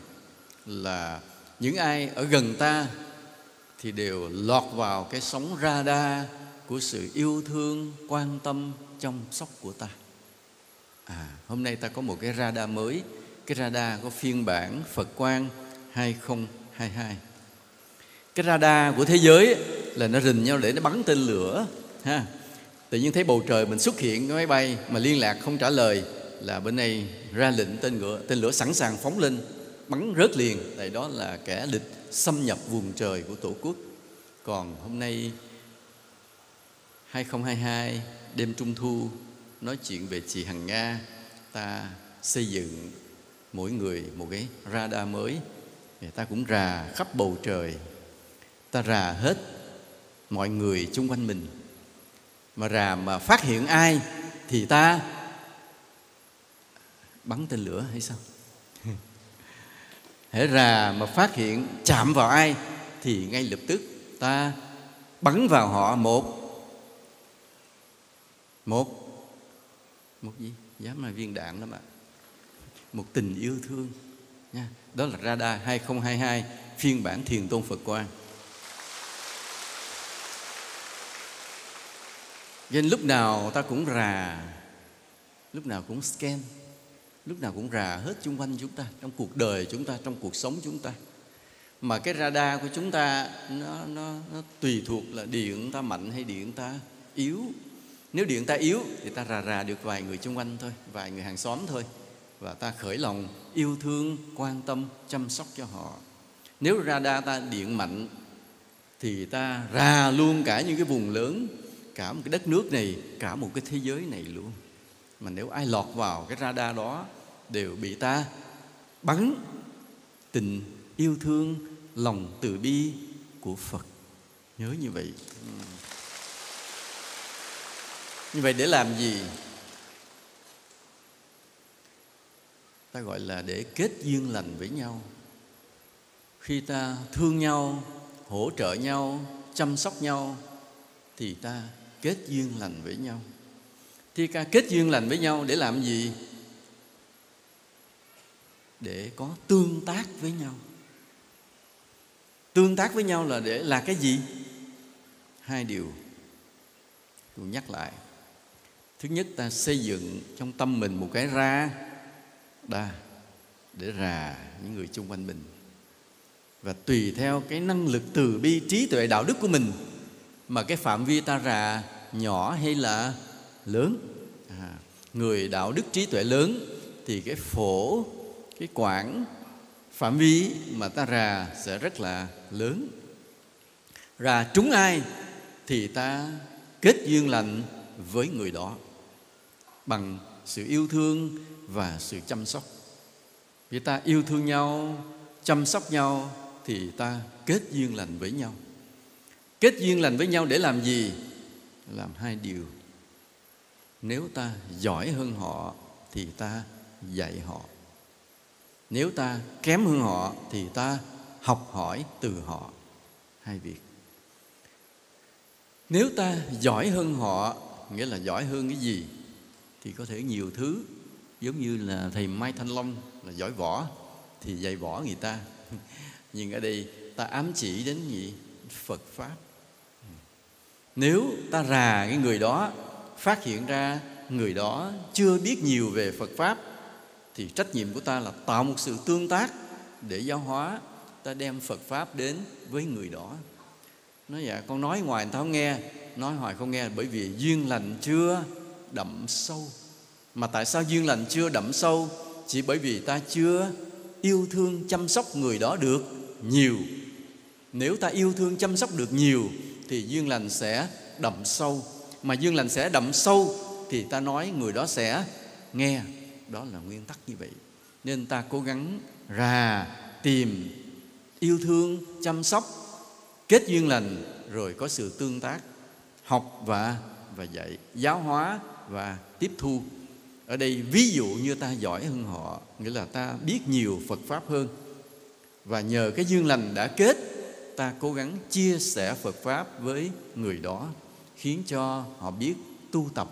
là những ai ở gần ta thì đều lọt vào cái sóng radar của sự yêu thương, quan tâm chăm sóc của ta. À hôm nay ta có một cái radar mới. Cái radar có phiên bản Phật Quang 2022 cái radar của thế giới là nó rình nhau để nó bắn tên lửa, ha. Tự nhiên thấy bầu trời mình xuất hiện cái máy bay mà liên lạc không trả lời là bên này ra lệnh tên lửa tên lửa sẵn sàng phóng lên bắn rớt liền. Tại đó là kẻ địch xâm nhập vùng trời của tổ quốc. Còn hôm nay 2022 đêm trung thu, nói chuyện về chị Hằng Nga, ta xây dựng mỗi người một cái radar mới. Người ta cũng rà khắp bầu trời. Ta rà hết mọi người chung quanh mình. Mà rà mà phát hiện ai thì ta bắn tên lửa hay sao? Hễ rà mà phát hiện chạm vào ai, thì ngay lập tức ta bắn vào họ một. Một. Một gì? Dám là viên đạn lắm ạ. Một tình yêu thương. Nha, đó là radar 2022 phiên bản thiền tôn Phật Quang. Nên lúc nào ta cũng rà, lúc nào cũng scan lúc nào cũng rà hết chung quanh chúng ta trong cuộc đời chúng ta trong cuộc sống chúng ta. Mà cái radar của chúng ta nó, nó, nó tùy thuộc là điện ta mạnh hay điện ta yếu. Nếu điện ta yếu thì ta rà rà được vài người chung quanh thôi vài người hàng xóm thôi. Và ta khởi lòng yêu thương quan tâm chăm sóc cho họ. Nếu radar ta điện mạnh thì ta rà luôn cả những cái vùng lớn cả một cái đất nước này cả một cái thế giới này luôn mà nếu ai lọt vào cái radar đó, đều bị ta bắn. Tình yêu thương, lòng từ bi của Phật. Nhớ như vậy. Ừ. Như vậy để làm gì? Ta gọi là để kết duyên lành với nhau. Khi ta thương nhau, hỗ trợ nhau, chăm sóc nhau, thì ta kết duyên lành với nhau thi ca kết duyên lành với nhau để làm gì? Để có tương tác với nhau. Tương tác với nhau là để là cái gì? Hai điều tôi nhắc lại. Thứ nhất, ta xây dựng trong tâm mình một cái ra. Đa để rà những người chung quanh mình. Và tùy theo cái năng lực từ bi trí tuệ đạo đức của mình, mà cái phạm vi ta rà nhỏ hay là lớn. À, người đạo đức trí tuệ lớn thì cái phổ cái quảng phạm vi mà ta rà sẽ rất là lớn. Rà trúng ai thì ta kết duyên lành với người đó bằng sự yêu thương và sự chăm sóc. Vì ta yêu thương nhau chăm sóc nhau thì ta kết duyên lành với nhau. Kết duyên lành với nhau để làm gì? Làm hai điều nếu ta giỏi hơn họ, thì ta dạy họ. Nếu ta kém hơn họ, thì ta học hỏi từ họ. Hai việc. Nếu ta giỏi hơn họ, nghĩa là giỏi hơn cái gì, thì có thể nhiều thứ. Giống như là thầy mai thanh long là giỏi võ, thì dạy võ người ta. [laughs] Nhưng ở đây ta ám chỉ đến gì? Phật pháp. Nếu ta rà cái người đó phát hiện ra người đó chưa biết nhiều về phật pháp, thì trách nhiệm của ta là tạo một sự tương tác để giáo hóa, ta đem phật pháp đến với người đó. Nói dạ con nói ngoài người ta không nghe. Nói hoài không nghe bởi vì duyên lành chưa đậm sâu. Mà tại sao duyên lành chưa đậm sâu? Chỉ bởi vì ta chưa yêu thương chăm sóc người đó được nhiều. Nếu ta yêu thương chăm sóc được nhiều, thì duyên lành sẽ đậm sâu mà duyên lành sẽ đậm sâu thì ta nói người đó sẽ nghe. Đó là nguyên tắc như vậy. Nên ta cố gắng rà, tìm, yêu thương, chăm sóc, kết duyên lành, rồi có sự tương tác, học và và dạy, giáo hóa và tiếp thu. Ở đây ví dụ như ta giỏi hơn họ, nghĩa là ta biết nhiều phật pháp hơn. Và nhờ cái duyên lành đã kết, ta cố gắng chia sẻ phật pháp với người đó khiến cho họ biết tu tập,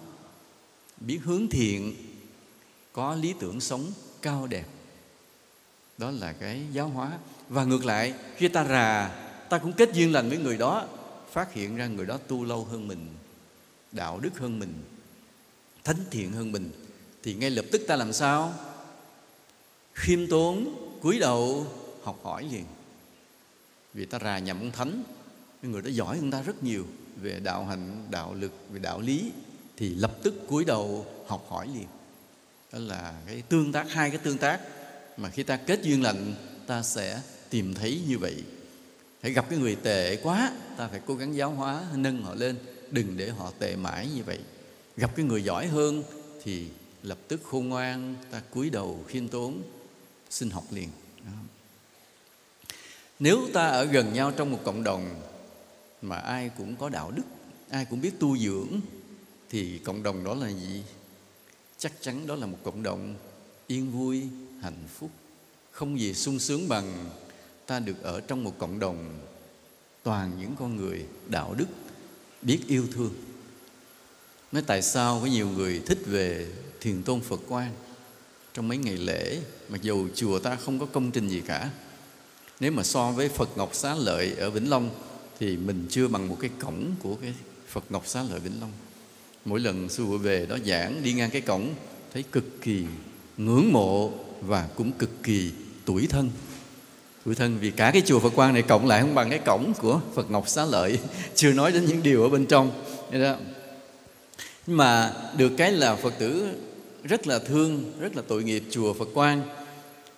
biết hướng thiện, có lý tưởng sống cao đẹp. Đó là cái giáo hóa. Và ngược lại, khi ta rà, ta cũng kết duyên lành với người đó, phát hiện ra người đó tu lâu hơn mình, đạo đức hơn mình, thánh thiện hơn mình, thì ngay lập tức ta làm sao? Khiêm tốn, cúi đầu, học hỏi liền. Vì ta rà nhậm thánh, người đó giỏi hơn ta rất nhiều về đạo hạnh đạo lực, về đạo lý thì lập tức cúi đầu học hỏi liền. Đó là cái tương tác, hai cái tương tác mà khi ta kết duyên lành, ta sẽ tìm thấy như vậy. Hãy gặp cái người tệ quá, ta phải cố gắng giáo hóa, nâng họ lên, đừng để họ tệ mãi như vậy. Gặp cái người giỏi hơn thì lập tức khôn ngoan, ta cúi đầu khiêm tốn, xin học liền. Nếu ta ở gần nhau trong một cộng đồng mà ai cũng có đạo đức, ai cũng biết tu dưỡng, thì cộng đồng đó là gì? Chắc chắn đó là một cộng đồng yên vui, hạnh phúc, không gì sung sướng bằng ta được ở trong một cộng đồng toàn những con người đạo đức, biết yêu thương. Nói tại sao có nhiều người thích về thiền tôn phật quan trong mấy ngày lễ, mặc dù chùa ta không có công trình gì cả, nếu mà so với phật ngọc xá lợi ở vĩnh long thì mình chưa bằng một cái cổng của cái phật ngọc xá lợi vĩnh long. Mỗi lần sư phụ về đó giảng, đi ngang cái cổng, thấy cực kỳ ngưỡng mộ và cũng cực kỳ tuổi thân. Tuổi thân vì cả cái chùa Phật Quang này cộng lại không bằng cái cổng của Phật Ngọc Xá Lợi. [laughs] Chưa nói đến những điều ở bên trong. Đó. nhưng mà được cái là Phật tử rất là thương, rất là tội nghiệp chùa Phật Quang.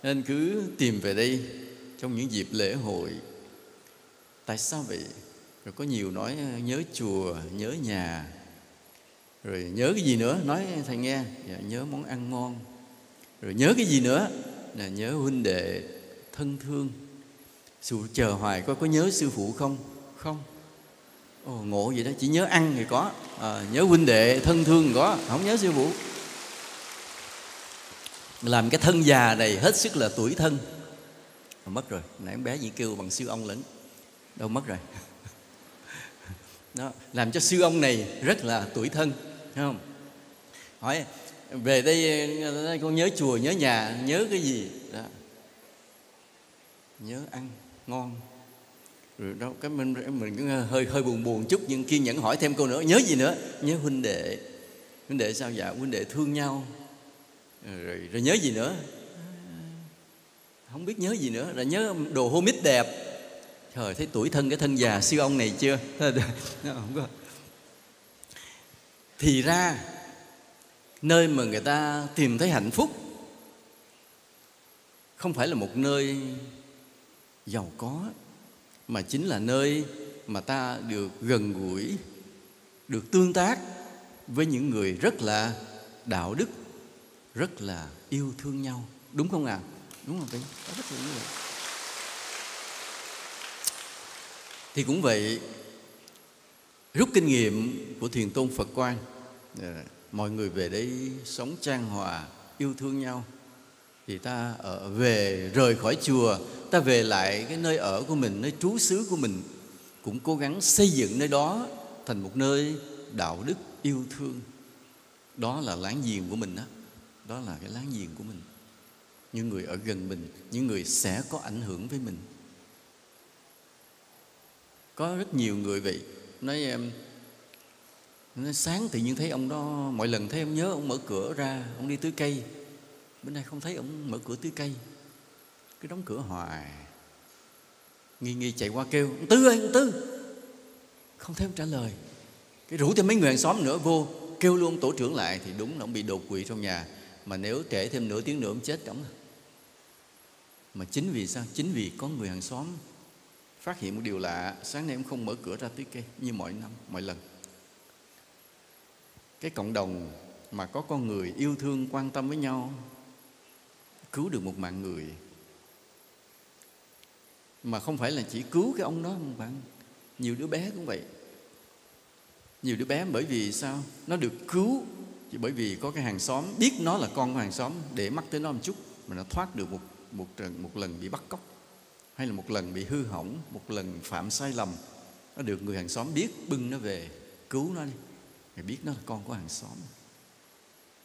Nên cứ tìm về đây trong những dịp lễ hội tại sao vậy? Rồi có nhiều nói ờ, nhớ chùa nhớ nhà. Rồi nhớ cái gì nữa? Nói ờ, thầy nghe dạ, nhớ món ăn ngon. Rồi nhớ cái gì nữa? Là nhớ huynh đệ thân thương. Sự chờ hoài coi có nhớ sư phụ không? Không. Ồ, ngộ vậy đó chỉ nhớ ăn thì có. À, nhớ huynh đệ thân thương thì có không nhớ sư phụ. Làm cái thân già này hết sức là tuổi thân. Mất rồi nãy em bé gì kêu bằng sư ông lẫn đâu mất rồi. Đó, làm cho sư ông này rất là tuổi thân, Thấy không? Hỏi, về đây con nhớ chùa, nhớ nhà, nhớ cái gì? Đó. Nhớ ăn ngon. Rồi đó cái mình mình cũng hơi hơi buồn buồn chút, nhưng kiên nhẫn hỏi thêm câu nữa. Nhớ gì nữa? Nhớ huynh đệ. Huynh đệ sao dạ huynh đệ thương nhau. Rồi rồi nhớ gì nữa? Không biết nhớ gì nữa. Là nhớ đồ hô mít đẹp trời thấy tuổi thân cái thân già siêu ông này chưa? [laughs] Không có. Thì ra nơi mà người ta tìm thấy hạnh phúc không phải là một nơi giàu có mà chính là nơi mà ta được gần gũi được tương tác với những người rất là đạo đức rất là yêu thương nhau. Đúng không ạ? À? đúng không đấy rất là như vậy thì cũng vậy, rút kinh nghiệm của thiền tôn phật quan ờ, mọi người về đây sống trang hòa, yêu thương nhau, thì ta ở về rời khỏi chùa, ta về lại cái nơi ở của mình, nơi trú xứ của mình, cũng cố gắng xây dựng nơi đó thành một nơi đạo đức yêu thương. Đó là láng giềng của mình đó đó là cái láng giềng của mình. Những người ở gần mình, những người sẽ có ảnh hưởng với mình có rất nhiều người vậy. Nói, em, nói sáng tự nhiên thấy ông đó, mọi lần thấy ông nhớ ông mở cửa ra, ông đi tưới cây. Bên đây không thấy ông mở cửa tưới cây. Cứ đóng cửa hoài. Nghi nghi chạy qua kêu, ông tư ơi, ông tư. Không thấy ông trả lời. Cái rủ thêm mấy người hàng xóm nữa, vô, kêu luôn tổ trưởng lại thì đúng là ông bị đột quỵ trong nhà. Mà nếu trễ thêm nửa tiếng nữa, ông chết ông mà chính vì sao? Chính vì có người hàng xóm phát hiện một điều lạ, sáng nay em không mở cửa ra tưới cây, như mọi năm, mọi lần. Cái cộng đồng mà có con người yêu thương, quan tâm với nhau, cứu được một mạng người. Mà không phải là chỉ cứu cái ông đó không bạn, nhiều đứa bé cũng vậy. Nhiều đứa bé bởi vì sao? Nó được cứu chỉ bởi vì có cái hàng xóm, biết nó là con của hàng xóm, để mắc tới nó một chút, mà nó thoát được một một một lần bị bắt cóc hay là một lần bị hư hỏng, một lần phạm sai lầm, nó được người hàng xóm biết, bưng nó về, cứu nó đi. Thì biết nó là con của hàng xóm.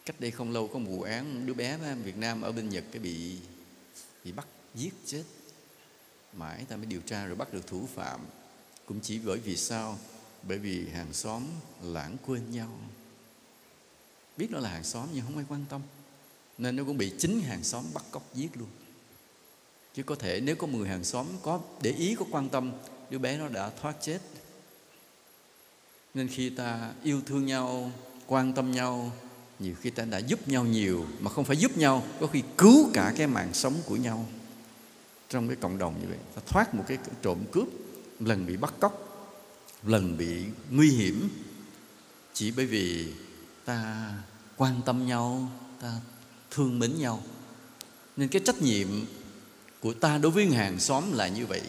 Cách đây không lâu có một vụ án đứa bé Việt Nam ở bên Nhật cái bị bị bắt, giết, chết. Mãi ta mới điều tra rồi bắt được thủ phạm. Cũng chỉ bởi vì sao? Bởi vì hàng xóm lãng quên nhau. Biết nó là hàng xóm nhưng không ai quan tâm. Nên nó cũng bị chính hàng xóm bắt cóc giết luôn chứ có thể nếu có 10 hàng xóm có để ý, có quan tâm, đứa bé nó đã thoát chết. Nên khi ta yêu thương nhau, quan tâm nhau, nhiều khi ta đã giúp nhau nhiều mà không phải giúp nhau, có khi cứu cả cái mạng sống của nhau. Trong cái cộng đồng như vậy, ta thoát một cái trộm cướp, lần bị bắt cóc, lần bị nguy hiểm, chỉ bởi vì ta quan tâm nhau, ta thương mến nhau. Nên cái trách nhiệm của ta đối với hàng xóm là như vậy.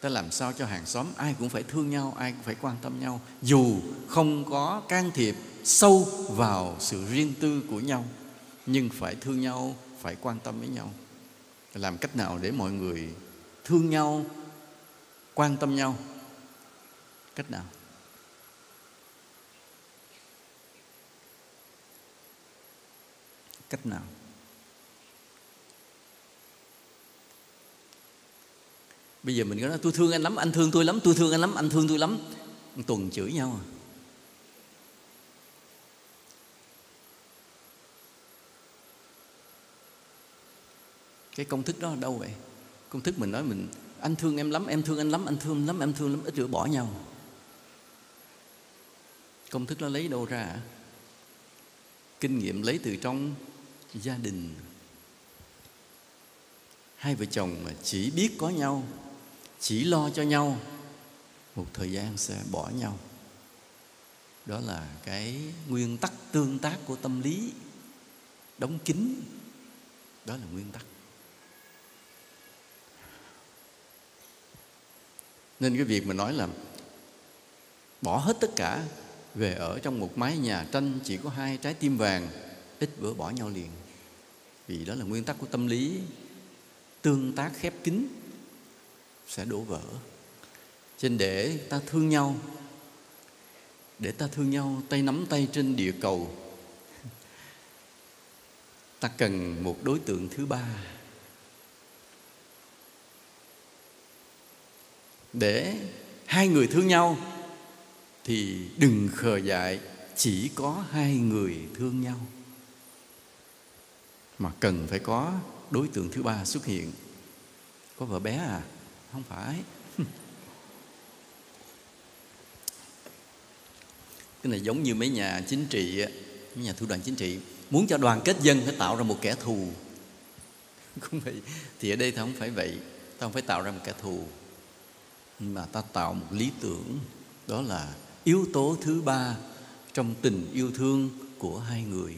Ta làm sao cho hàng xóm ai cũng phải thương nhau, ai cũng phải quan tâm nhau, dù không có can thiệp sâu vào sự riêng tư của nhau, nhưng phải thương nhau, phải quan tâm với nhau. Làm cách nào để mọi người thương nhau, quan tâm nhau? Cách nào? Cách nào? Bây giờ mình có nói, tôi thương anh lắm, anh thương tôi lắm, tôi thương anh lắm, anh thương tôi lắm. Một tuần chửi nhau à. Cái công thức đó ở đâu vậy? Công thức mình nói mình, anh thương em lắm, em thương anh lắm, anh thương lắm, em thương lắm, ít rửa bỏ nhau. Công thức nó lấy đâu ra à? kinh nghiệm lấy từ trong gia đình. Hai vợ chồng mà chỉ biết có nhau chỉ lo cho nhau, một thời gian sẽ bỏ nhau. Đó là cái nguyên tắc tương tác của tâm lý, đóng kín. Đó là nguyên tắc. Nên cái việc mà nói là bỏ hết tất cả, về ở trong một mái nhà tranh, chỉ có hai trái tim vàng, ít bữa bỏ nhau liền. Vì đó là nguyên tắc của tâm lý, tương tác khép kín sẽ đổ vỡ. Trên để ta thương nhau, để ta thương nhau, tay nắm tay trên địa cầu. Ta cần một đối tượng thứ ba. Để hai người thương nhau, thì đừng khờ dại, chỉ có hai người thương nhau. Mà cần phải có đối tượng thứ ba xuất hiện. Có vợ bé à? Không phải. Cái này giống như mấy nhà chính trị mấy nhà thủ đoàn chính trị. Muốn cho đoàn kết dân phải tạo ra một kẻ thù. [laughs] Không phải, thì ở đây ta không phải vậy. Ta không phải tạo ra một kẻ thù, mà ta tạo một lý tưởng. Đó là yếu tố thứ ba trong tình yêu thương của hai người.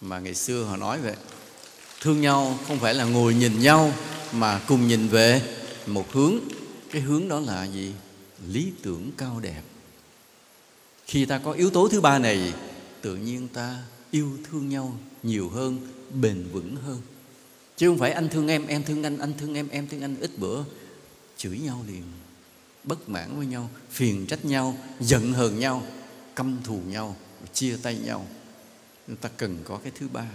Mà ngày xưa họ nói vậy, thương nhau không phải là ngồi nhìn nhau, mà cùng nhìn về một hướng, cái hướng đó là gì? Lý tưởng cao đẹp. Khi ta có yếu tố thứ ba này, tự nhiên ta yêu thương nhau nhiều hơn, bền vững hơn. Chứ không phải anh thương em em thương anh anh thương em em thương anh ít bữa, chửi nhau liền, bất mãn với nhau, phiền trách nhau, giận hờn nhau, căm thù nhau, chia tay nhau. Chúng ta cần có cái thứ ba.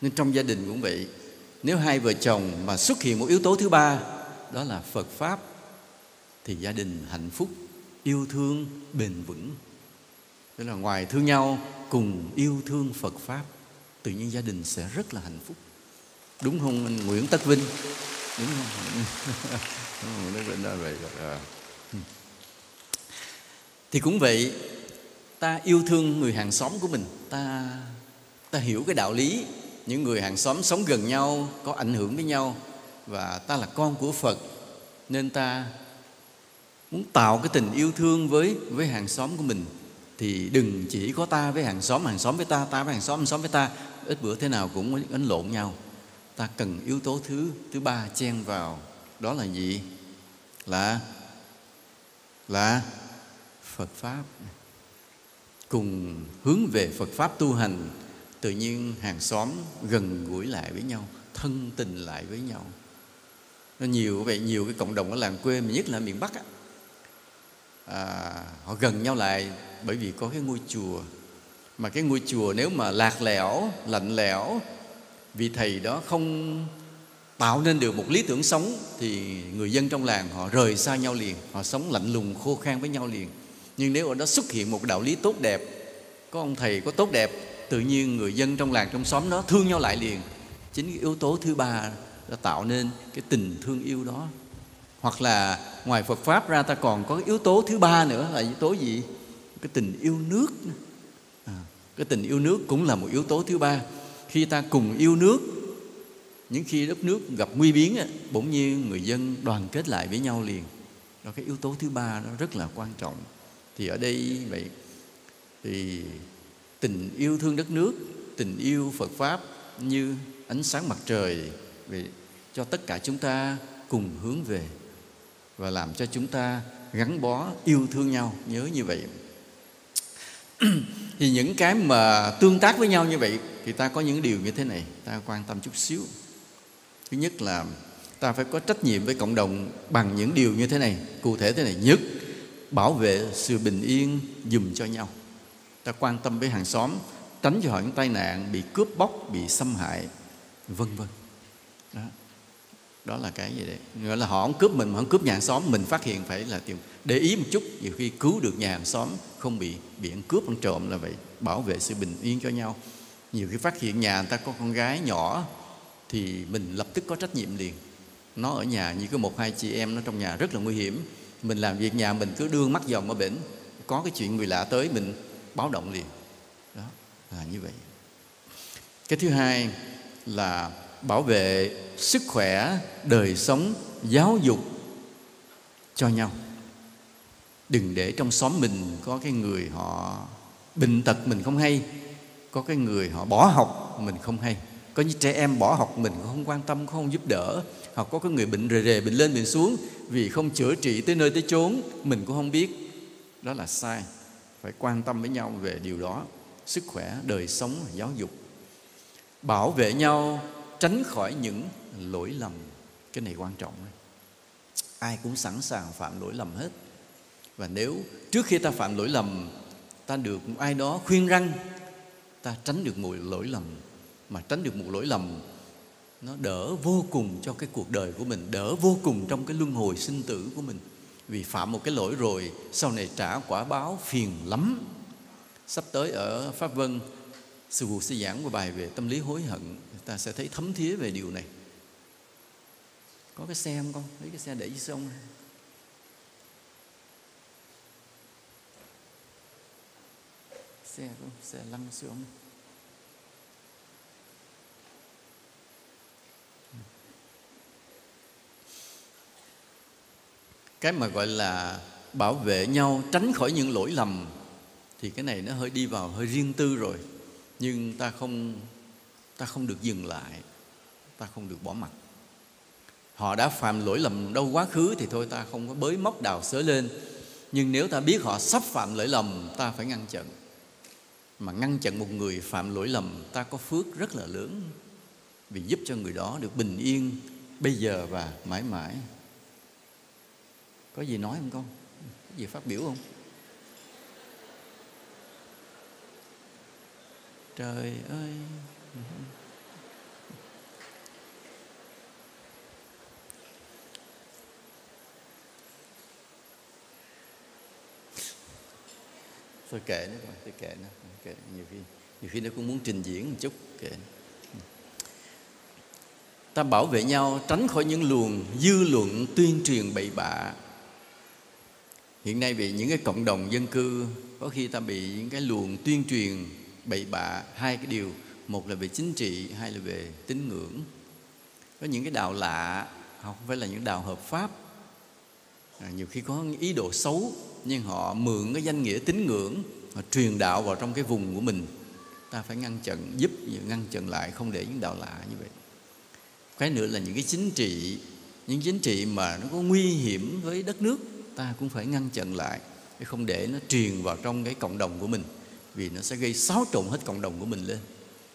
Nên trong gia đình cũng vậy, nếu hai vợ chồng mà xuất hiện một yếu tố thứ ba đó là phật pháp. Thì gia đình hạnh phúc, yêu thương, bền vững. Tức là ngoài thương nhau, cùng yêu thương phật pháp, tự nhiên gia đình sẽ rất là hạnh phúc. Đúng không anh nguyễn tất vinh? Đúng không? [laughs] Đúng không? Nói vậy à. thì cũng vậy, ta yêu thương người hàng xóm của mình. Ta ta hiểu cái đạo lý. Những người hàng xóm sống gần nhau, có ảnh hưởng với nhau và ta là con của phật, nên ta muốn tạo cái tình yêu thương với với hàng xóm của mình. Thì đừng chỉ có ta với hàng xóm hàng xóm với ta ta với hàng xóm hàng xóm với ta. Ít bữa thế nào cũng đánh lộn nhau. Ta cần yếu tố thứ thứ ba chen vào. Đó là gì? Là là phật pháp. Cùng hướng về phật pháp tu hành, tự nhiên hàng xóm gần gũi lại với nhau, thân tình lại với nhau nó nhiều vậy nhiều cái cộng đồng ở làng quê mà nhất là miền bắc á. À, họ gần nhau lại bởi vì có cái ngôi chùa. Mà cái ngôi chùa nếu mà lạc lẽo lạnh lẽo vì thầy đó không tạo nên được một lý tưởng sống thì người dân trong làng họ rời xa nhau liền họ sống lạnh lùng khô khan với nhau liền. Nhưng nếu ở đó xuất hiện một đạo lý tốt đẹp có ông thầy có tốt đẹp tự nhiên người dân trong làng trong xóm đó thương nhau lại liền. Chính cái yếu tố thứ ba đã tạo nên cái tình thương yêu đó. Hoặc là ngoài Phật pháp ra ta còn có cái yếu tố thứ ba nữa là yếu tố gì? Cái tình yêu nước. À, cái tình yêu nước cũng là một yếu tố thứ ba. Khi ta cùng yêu nước những khi đất nước gặp nguy biến bỗng nhiên người dân đoàn kết lại với nhau liền. Đó cái yếu tố thứ ba nó rất là quan trọng. Thì ở đây vậy thì tình yêu thương đất nước tình yêu phật pháp như ánh sáng mặt trời về cho tất cả chúng ta cùng hướng về và làm cho chúng ta gắn bó, yêu thương nhau, nhớ như vậy. [clears throat] Thì những cái mà tương tác với nhau như vậy thì ta có những điều như thế này, ta quan tâm chút xíu. Thứ nhất là ta phải có trách nhiệm với cộng đồng bằng những điều như thế này, cụ thể thế này. Nhất, bảo vệ sự bình yên dùm cho nhau. Ta quan tâm với hàng xóm, tránh cho họ những tai nạn bị cướp bóc, bị xâm hại, vân vân. Đó đó là cái gì đấy? Nghĩa là họ không cướp mình mà không cướp nhà hàng xóm. Mình phát hiện phải là tìm, để ý một chút, nhiều khi cứu được nhà hàng xóm không bị biển cướp, ăn trộm là vậy bảo vệ sự bình yên cho nhau. Nhiều khi phát hiện nhà người ta có con gái nhỏ thì mình lập tức có trách nhiệm liền. Nó ở nhà như có một, hai chị em nó trong nhà rất là nguy hiểm. Mình làm việc nhà mình cứ đương mắt dòng ở bển. Có cái chuyện người lạ tới mình báo động liền. Đó, là như vậy. Cái thứ hai là bảo vệ sức khỏe, đời sống, giáo dục cho nhau. Đừng để trong xóm mình có cái người họ bệnh tật mình không hay, có cái người họ bỏ học mình không hay. Có những trẻ em bỏ học mình không quan tâm không giúp đỡ. Hoặc có cái người bệnh rề rề, bệnh lên, bệnh xuống vì không chữa trị tới nơi tới chốn, mình cũng không biết. Đó là sai. Phải quan tâm với nhau về điều đó. Sức khỏe, đời sống, giáo dục. Bảo vệ nhau tránh khỏi những lỗi lầm. Cái này quan trọng ai cũng sẵn sàng phạm lỗi lầm hết. Và nếu trước khi ta phạm lỗi lầm, ta được ai đó khuyên răng, ta tránh được một lỗi lầm. Mà tránh được một lỗi lầm, nó đỡ vô cùng cho cái cuộc đời của mình, đỡ vô cùng trong cái luân hồi sinh tử của mình. Vì phạm một cái lỗi rồi, sau này trả quả báo phiền lắm. Sắp tới ở pháp vân sư phụ sẽ giảng một bài về tâm lý hối hận ta sẽ thấy thấm thía về điều này. Có cái xe không con? Lấy cái xe để dưới sông. Xe không xe lăn xuống. Cái mà gọi là bảo vệ nhau, tránh khỏi những lỗi lầm, thì cái này nó hơi đi vào hơi riêng tư rồi. Nhưng ta không ta không được dừng lại. Ta không được bỏ mặt. Họ đã phạm lỗi lầm đâu quá khứ thì thôi, ta không có bới móc đào xới lên. Nhưng nếu ta biết họ sắp phạm lỗi lầm, ta phải ngăn chặn. Mà ngăn chặn một người phạm lỗi lầm, ta có phước rất là lớn. Vì giúp cho người đó được bình yên bây giờ và mãi mãi. Có gì nói không con? Có gì phát biểu không? Trời ơi thôi kệ nó coi tôi kệ nó kệ nhiều khi nhiều khi nó cũng muốn trình diễn một chút, kệ ta bảo vệ nhau, tránh khỏi những luồng dư luận tuyên truyền bậy bạ. Hiện nay bị những cái cộng đồng dân cư, có khi ta bị những cái luồng tuyên truyền bậy bạ, hai cái điều một là về chính trị hai là về tín ngưỡng. Có những cái đạo lạ không phải là những đạo hợp pháp. À, nhiều khi có ý đồ xấu nhưng họ mượn cái danh nghĩa tín ngưỡng họ truyền đạo vào trong cái vùng của mình. Ta phải ngăn chặn giúp ngăn chặn lại không để những đạo lạ như vậy. Cái nữa là những cái chính trị. Những chính trị mà nó có nguy hiểm với đất nước ta cũng phải ngăn chặn lại để không để nó truyền vào trong cái cộng đồng của mình. Vì nó sẽ gây xáo trộn hết cộng đồng của mình lên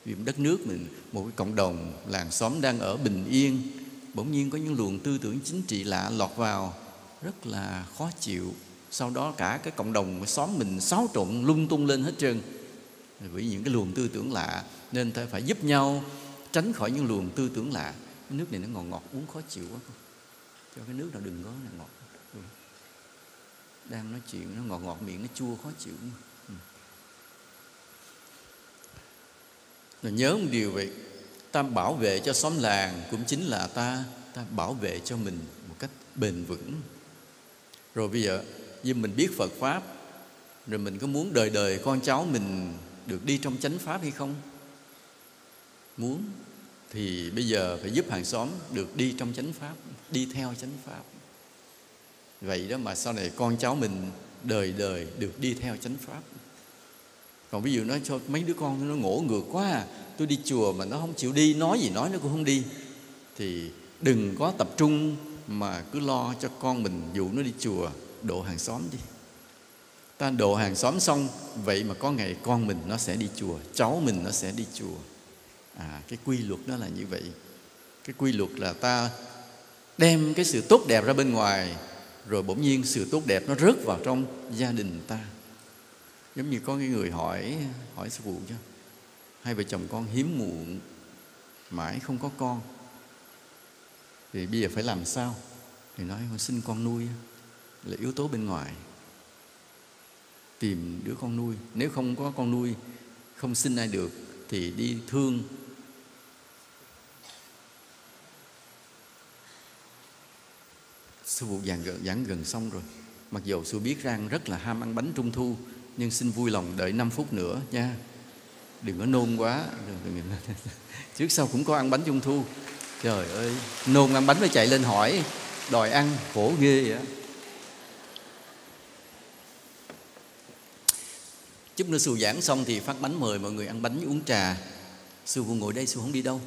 vì đất nước mình, một cái cộng đồng làng xóm đang ở bình yên, bỗng nhiên có những luồng tư tưởng chính trị lạ lọt vào, rất là khó chịu. Sau đó cả cái cộng đồng cái xóm mình xáo trộn lung tung lên hết trơn. Vì những cái luồng tư tưởng lạ, nên ta phải giúp nhau tránh khỏi những luồng tư tưởng lạ. Cái nước này nó ngọt ngọt, uống khó chịu quá. Cho cái nước nào đừng có ngọt. Ừ. Đang nói chuyện nó ngọt ngọt miệng, nó chua khó chịu. Rồi nhớ một điều vậy, ta bảo vệ cho xóm làng cũng chính là ta ta bảo vệ cho mình một cách bền vững. Rồi bây giờ, như mình biết Phật pháp, rồi mình có muốn đời đời con cháu mình được đi trong chánh pháp hay không? Muốn, thì bây giờ phải giúp hàng xóm được đi trong chánh pháp, đi theo chánh pháp. Vậy đó mà sau này con cháu mình đời đời được đi theo chánh pháp còn ví dụ nói cho mấy đứa con nó ngổ ngược quá à, tôi đi chùa mà nó không chịu đi nói gì nói nó cũng không đi. Thì đừng có tập trung mà cứ lo cho con mình dụ nó đi chùa độ hàng xóm đi. Ta độ hàng xóm xong vậy mà có ngày con mình nó sẽ đi chùa cháu mình nó sẽ đi chùa. À cái quy luật nó là như vậy. Cái quy luật là ta đem cái sự tốt đẹp ra bên ngoài rồi bỗng nhiên sự tốt đẹp nó rớt vào trong gia đình ta giống như có cái người hỏi hỏi sư phụ chứ. Hai vợ chồng con hiếm muộn mãi không có con. Thì bây giờ phải làm sao? Thì nói con xin con nuôi là yếu tố bên ngoài. Tìm đứa con nuôi. Nếu không có con nuôi không sinh ai được thì đi thương. Sư phụ giảng gần, giảng gần xong rồi. Mặc dù sư biết rằng rất là ham ăn bánh trung thu nhưng xin vui lòng đợi 5 phút nữa nha. Đừng có nôn quá. Đừng, đừng, đừng. trước sau cũng có ăn bánh trung thu. Trời ơi nôn ăn bánh mới chạy lên hỏi đòi ăn khổ ghê vậy chút nữa sư giảng xong thì phát bánh mời mọi người ăn bánh uống trà. Sư phụ ngồi đây sư không đi đâu.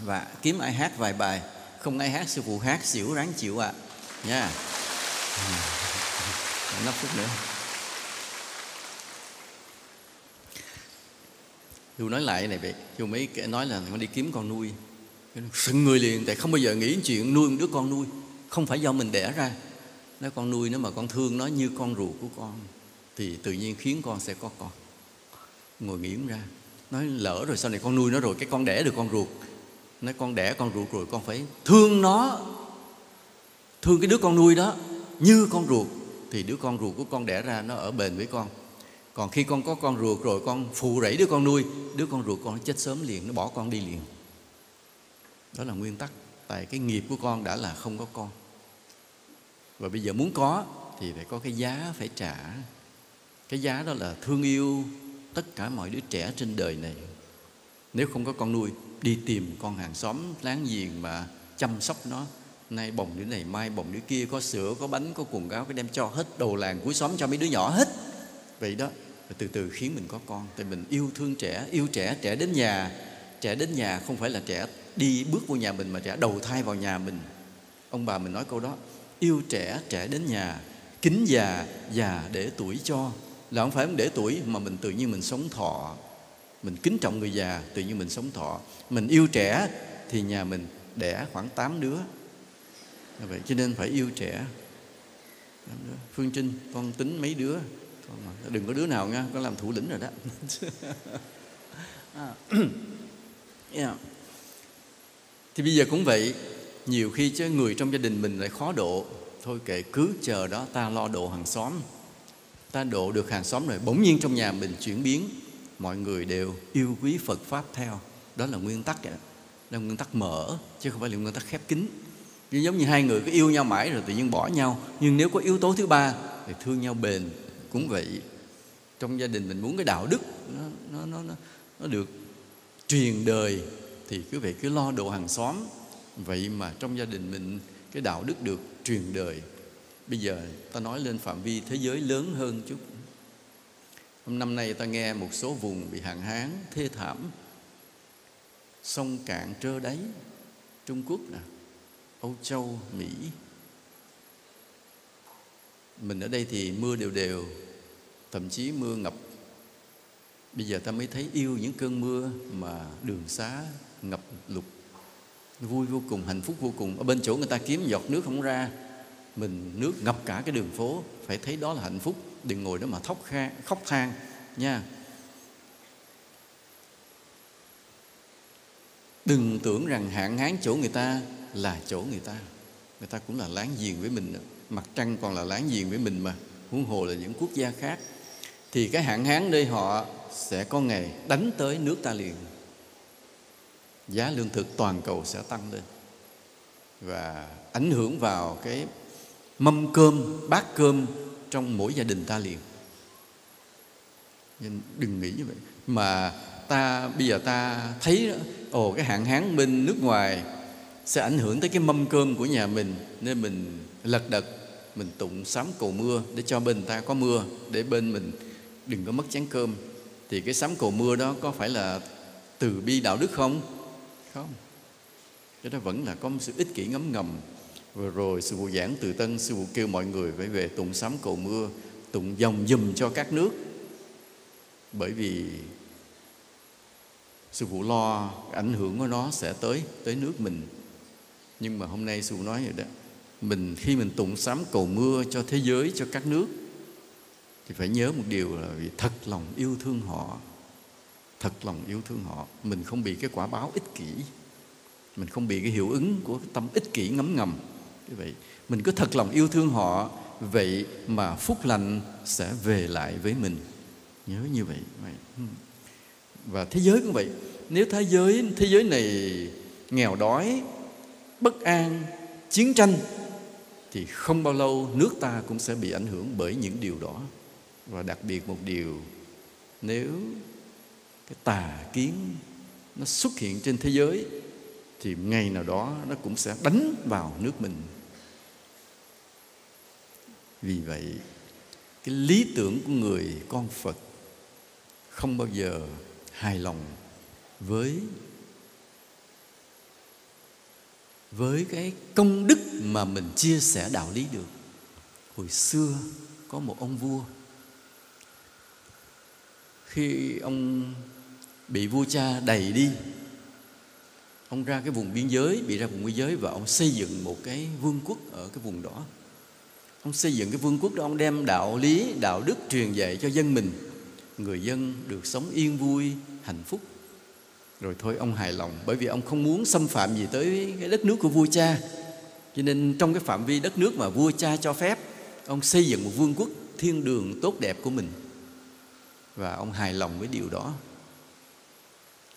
Và kiếm ai hát vài bài. Không ai hát sư phụ hát xỉu ráng chịu ạ. À. nha. [laughs] Yeah. 5 phút nữa. Dù nói lại này vậy Dù mấy kẻ nói là nó đi kiếm con nuôi. Sừng người liền, Tại không bao giờ nghĩ chuyện nuôi một đứa con nuôi. Không phải do mình đẻ ra. Nó con nuôi nó mà con thương nó như con ruột của con, Thì tự nhiên khiến con sẽ có con. Ngồi nghiễm ra, Nói lỡ rồi sau này con nuôi nó rồi, Cái con đẻ được con ruột. Nói con đẻ con ruột rồi, con phải thương nó. Thương cái đứa con nuôi đó Như con ruột. Thì đứa con ruột của con đẻ ra, nó ở bền với con còn khi con có con ruột rồi, con phụ rẫy đứa con nuôi, đứa con ruột con nó chết sớm liền, nó bỏ con đi liền. Đó là nguyên tắc. Tại cái nghiệp của con đã là không có con. Và bây giờ muốn có thì phải có cái giá phải trả. Cái giá đó là thương yêu tất cả mọi đứa trẻ trên đời này. Nếu không có con nuôi, đi tìm con hàng xóm láng giềng mà chăm sóc nó. Nay bồng đứa này, mai bồng đứa kia, có sữa, có bánh, có quần áo, cái đem cho hết đầu làng, cuối xóm cho mấy đứa nhỏ hết. Vậy đó và từ từ khiến mình có con. Tại mình yêu thương trẻ, yêu trẻ trẻ đến nhà. Trẻ đến nhà không phải là trẻ đi bước vô nhà mình mà trẻ đầu thai vào nhà mình. Ông bà mình nói câu đó, yêu trẻ trẻ đến nhà, kính già già để tuổi cho. Là không phải để tuổi, mà mình tự nhiên mình sống thọ. Mình kính trọng người già, tự nhiên mình sống thọ. Mình yêu trẻ thì nhà mình đẻ khoảng 8 đứa. Vậy, cho nên phải yêu trẻ. Phương trinh, con tính mấy đứa? Đừng có đứa nào nha có làm thủ lĩnh rồi đó. [laughs] À. [coughs] yeah. thì bây giờ cũng vậy nhiều khi chứ người trong gia đình mình lại khó độ. Thôi kệ cứ chờ đó ta lo độ hàng xóm. Ta độ được hàng xóm rồi bỗng nhiên trong nhà mình chuyển biến. Mọi người đều yêu quý Phật pháp theo. Đó là nguyên tắc đó. Là nguyên tắc mở chứ không phải là nguyên tắc khép kín. Giống như hai người cứ yêu nhau mãi rồi tự nhiên bỏ nhau. Nhưng nếu có yếu tố thứ ba thì thương nhau bền cũng vậy. Trong gia đình mình muốn cái đạo đức nó nó nó nó, nó được truyền đời thì cứ vậy cứ lo độ hàng xóm. Vậy mà trong gia đình mình cái đạo đức được truyền đời. Bây giờ ta nói lên phạm vi thế giới lớn hơn chút. Năm nay ta nghe một số vùng bị hạn hán thê thảm sông cạn trơ đáy trung quốc nè âu châu mỹ mình ở đây thì mưa đều đều thậm chí mưa ngập. Bây giờ ta mới thấy yêu những cơn mưa mà đường xá ngập lụt. Vui vô cùng hạnh phúc vô cùng. Ở bên chỗ người ta kiếm giọt nước không ra mình nước ngập cả cái đường phố. Phải thấy đó là hạnh phúc. Đừng ngồi đó mà thóc kha, khóc than nha. Đừng tưởng rằng hạn hán chỗ người ta là chỗ người ta. Người ta cũng là láng giềng với mình nữa mặt trăng còn là láng giềng với mình mà. Huống hồ là những quốc gia khác. Thì cái hạn hán đây họ sẽ có ngày đánh tới nước ta liền. Giá lương thực toàn cầu sẽ tăng lên. Và ảnh hưởng vào cái mâm cơm, bát cơm trong mỗi gia đình ta liền. Nên đừng nghĩ như vậy. Mà ta, bây giờ ta thấy ồ, cái hạn hán bên nước ngoài sẽ ảnh hưởng tới cái mâm cơm của nhà mình, nên mình lật đật, mình tụng sám cầu mưa để cho bên ta có mưa, để bên mình đừng có mất chén cơm. Thì cái sám cầu mưa đó có phải là từ bi đạo đức không? Không. Cái đó vẫn là có một sự ích kỷ ngấm ngầm. Vừa rồi sư phụ giảng từ tân, sư phụ kêu mọi người phải về tụng sám cầu mưa, tụng dòng dùm cho các nước. Bởi vì sư phụ lo ảnh hưởng của nó sẽ tới tới nước mình. Nhưng mà hôm nay sư phụ nói rồi đó mình, khi mình tụng sám cầu mưa cho thế giới, cho các nước, thì phải nhớ một điều là vì thật lòng yêu thương họ, thật lòng yêu thương họ. Mình không bị cái quả báo ích kỷ. Mình không bị cái hiệu ứng của cái tâm ích kỷ ngấm ngầm. Như vậy, mình cứ thật lòng yêu thương họ, vậy mà phúc lành sẽ về lại với mình. Nhớ như vậy hmm. và thế giới cũng vậy. Nếu thế giới thế giới này nghèo đói, bất an, chiến tranh thì không bao lâu nước ta cũng sẽ bị ảnh hưởng bởi những điều đó. Và đặc biệt một điều, nếu cái tà kiến nó xuất hiện trên thế giới, thì ngày nào đó nó cũng sẽ đánh vào nước mình. Vì vậy, cái lý tưởng của người con phật không bao giờ hài lòng với với cái công đức mà mình chia sẻ đạo lý được. Hồi xưa có một ông vua. Khi ông bị vua cha đẩy đi, ông ra cái vùng biên giới, bị ra vùng biên giới và ông xây dựng một cái vương quốc ở cái vùng đó. Ông xây dựng cái vương quốc đó, ông đem đạo lý, đạo đức truyền dạy cho dân mình. Người dân được sống yên vui, hạnh phúc rồi thôi, ông hài lòng, bởi vì ông không muốn xâm phạm gì tới cái đất nước của vua cha. Cho nên trong cái phạm vi đất nước mà vua cha cho phép, ông xây dựng một vương quốc thiên đường tốt đẹp của mình. Và ông hài lòng với điều đó.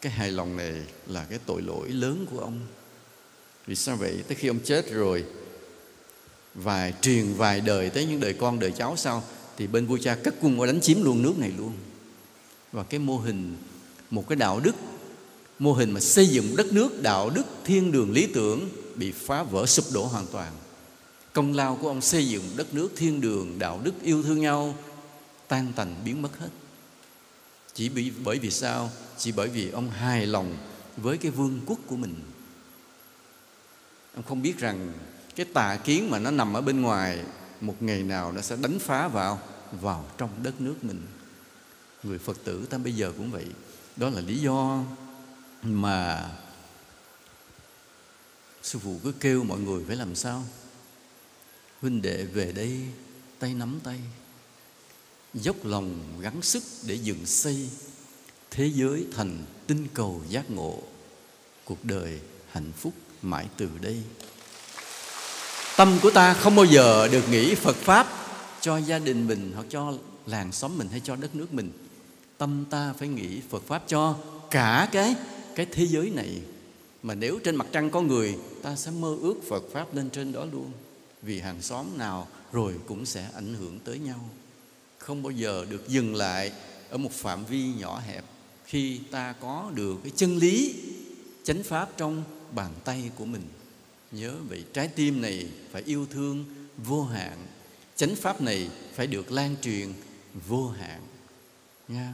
Cái hài lòng này là cái tội lỗi lớn của ông. Vì sao vậy? Tới khi ông chết rồi, vài truyền vài đời, tới những đời con, đời cháu sau, thì bên vua cha cất quân qua đánh chiếm luôn nước này luôn. Và cái mô hình, một cái đạo đức mô hình mà xây dựng đất nước, đạo đức, thiên đường, lý tưởng bị phá vỡ, sụp đổ hoàn toàn. Công lao của ông xây dựng đất nước, thiên đường, đạo đức yêu thương nhau tan tành, biến mất hết. Chỉ bị, bởi vì sao? Chỉ bởi vì ông hài lòng với cái vương quốc của mình. Ông không biết rằng cái tà kiến mà nó nằm ở bên ngoài, một ngày nào nó sẽ đánh phá vào vào trong đất nước mình. Người phật tử ta bây giờ cũng vậy. Đó là lý do mà sư phụ cứ kêu mọi người phải làm sao? Huynh đệ về đây, tay nắm tay. Dốc lòng gắng sức để dựng xây thế giới thành tinh cầu giác ngộ. Cuộc đời hạnh phúc mãi từ đây. Tâm của ta không bao giờ được nghĩ phật pháp cho gia đình mình hoặc cho làng xóm mình hay cho đất nước mình. Tâm ta phải nghĩ phật pháp cho cả cái cái thế giới này mà nếu trên mặt trăng có người, ta sẽ mơ ước phật pháp lên trên đó luôn. Vì hàng xóm nào rồi cũng sẽ ảnh hưởng tới nhau. Không bao giờ được dừng lại ở một phạm vi nhỏ hẹp khi ta có được cái chân lý, chánh pháp trong bàn tay của mình. Nhớ vậy trái tim này phải yêu thương vô hạn, chánh pháp này phải được lan truyền vô hạn. Nha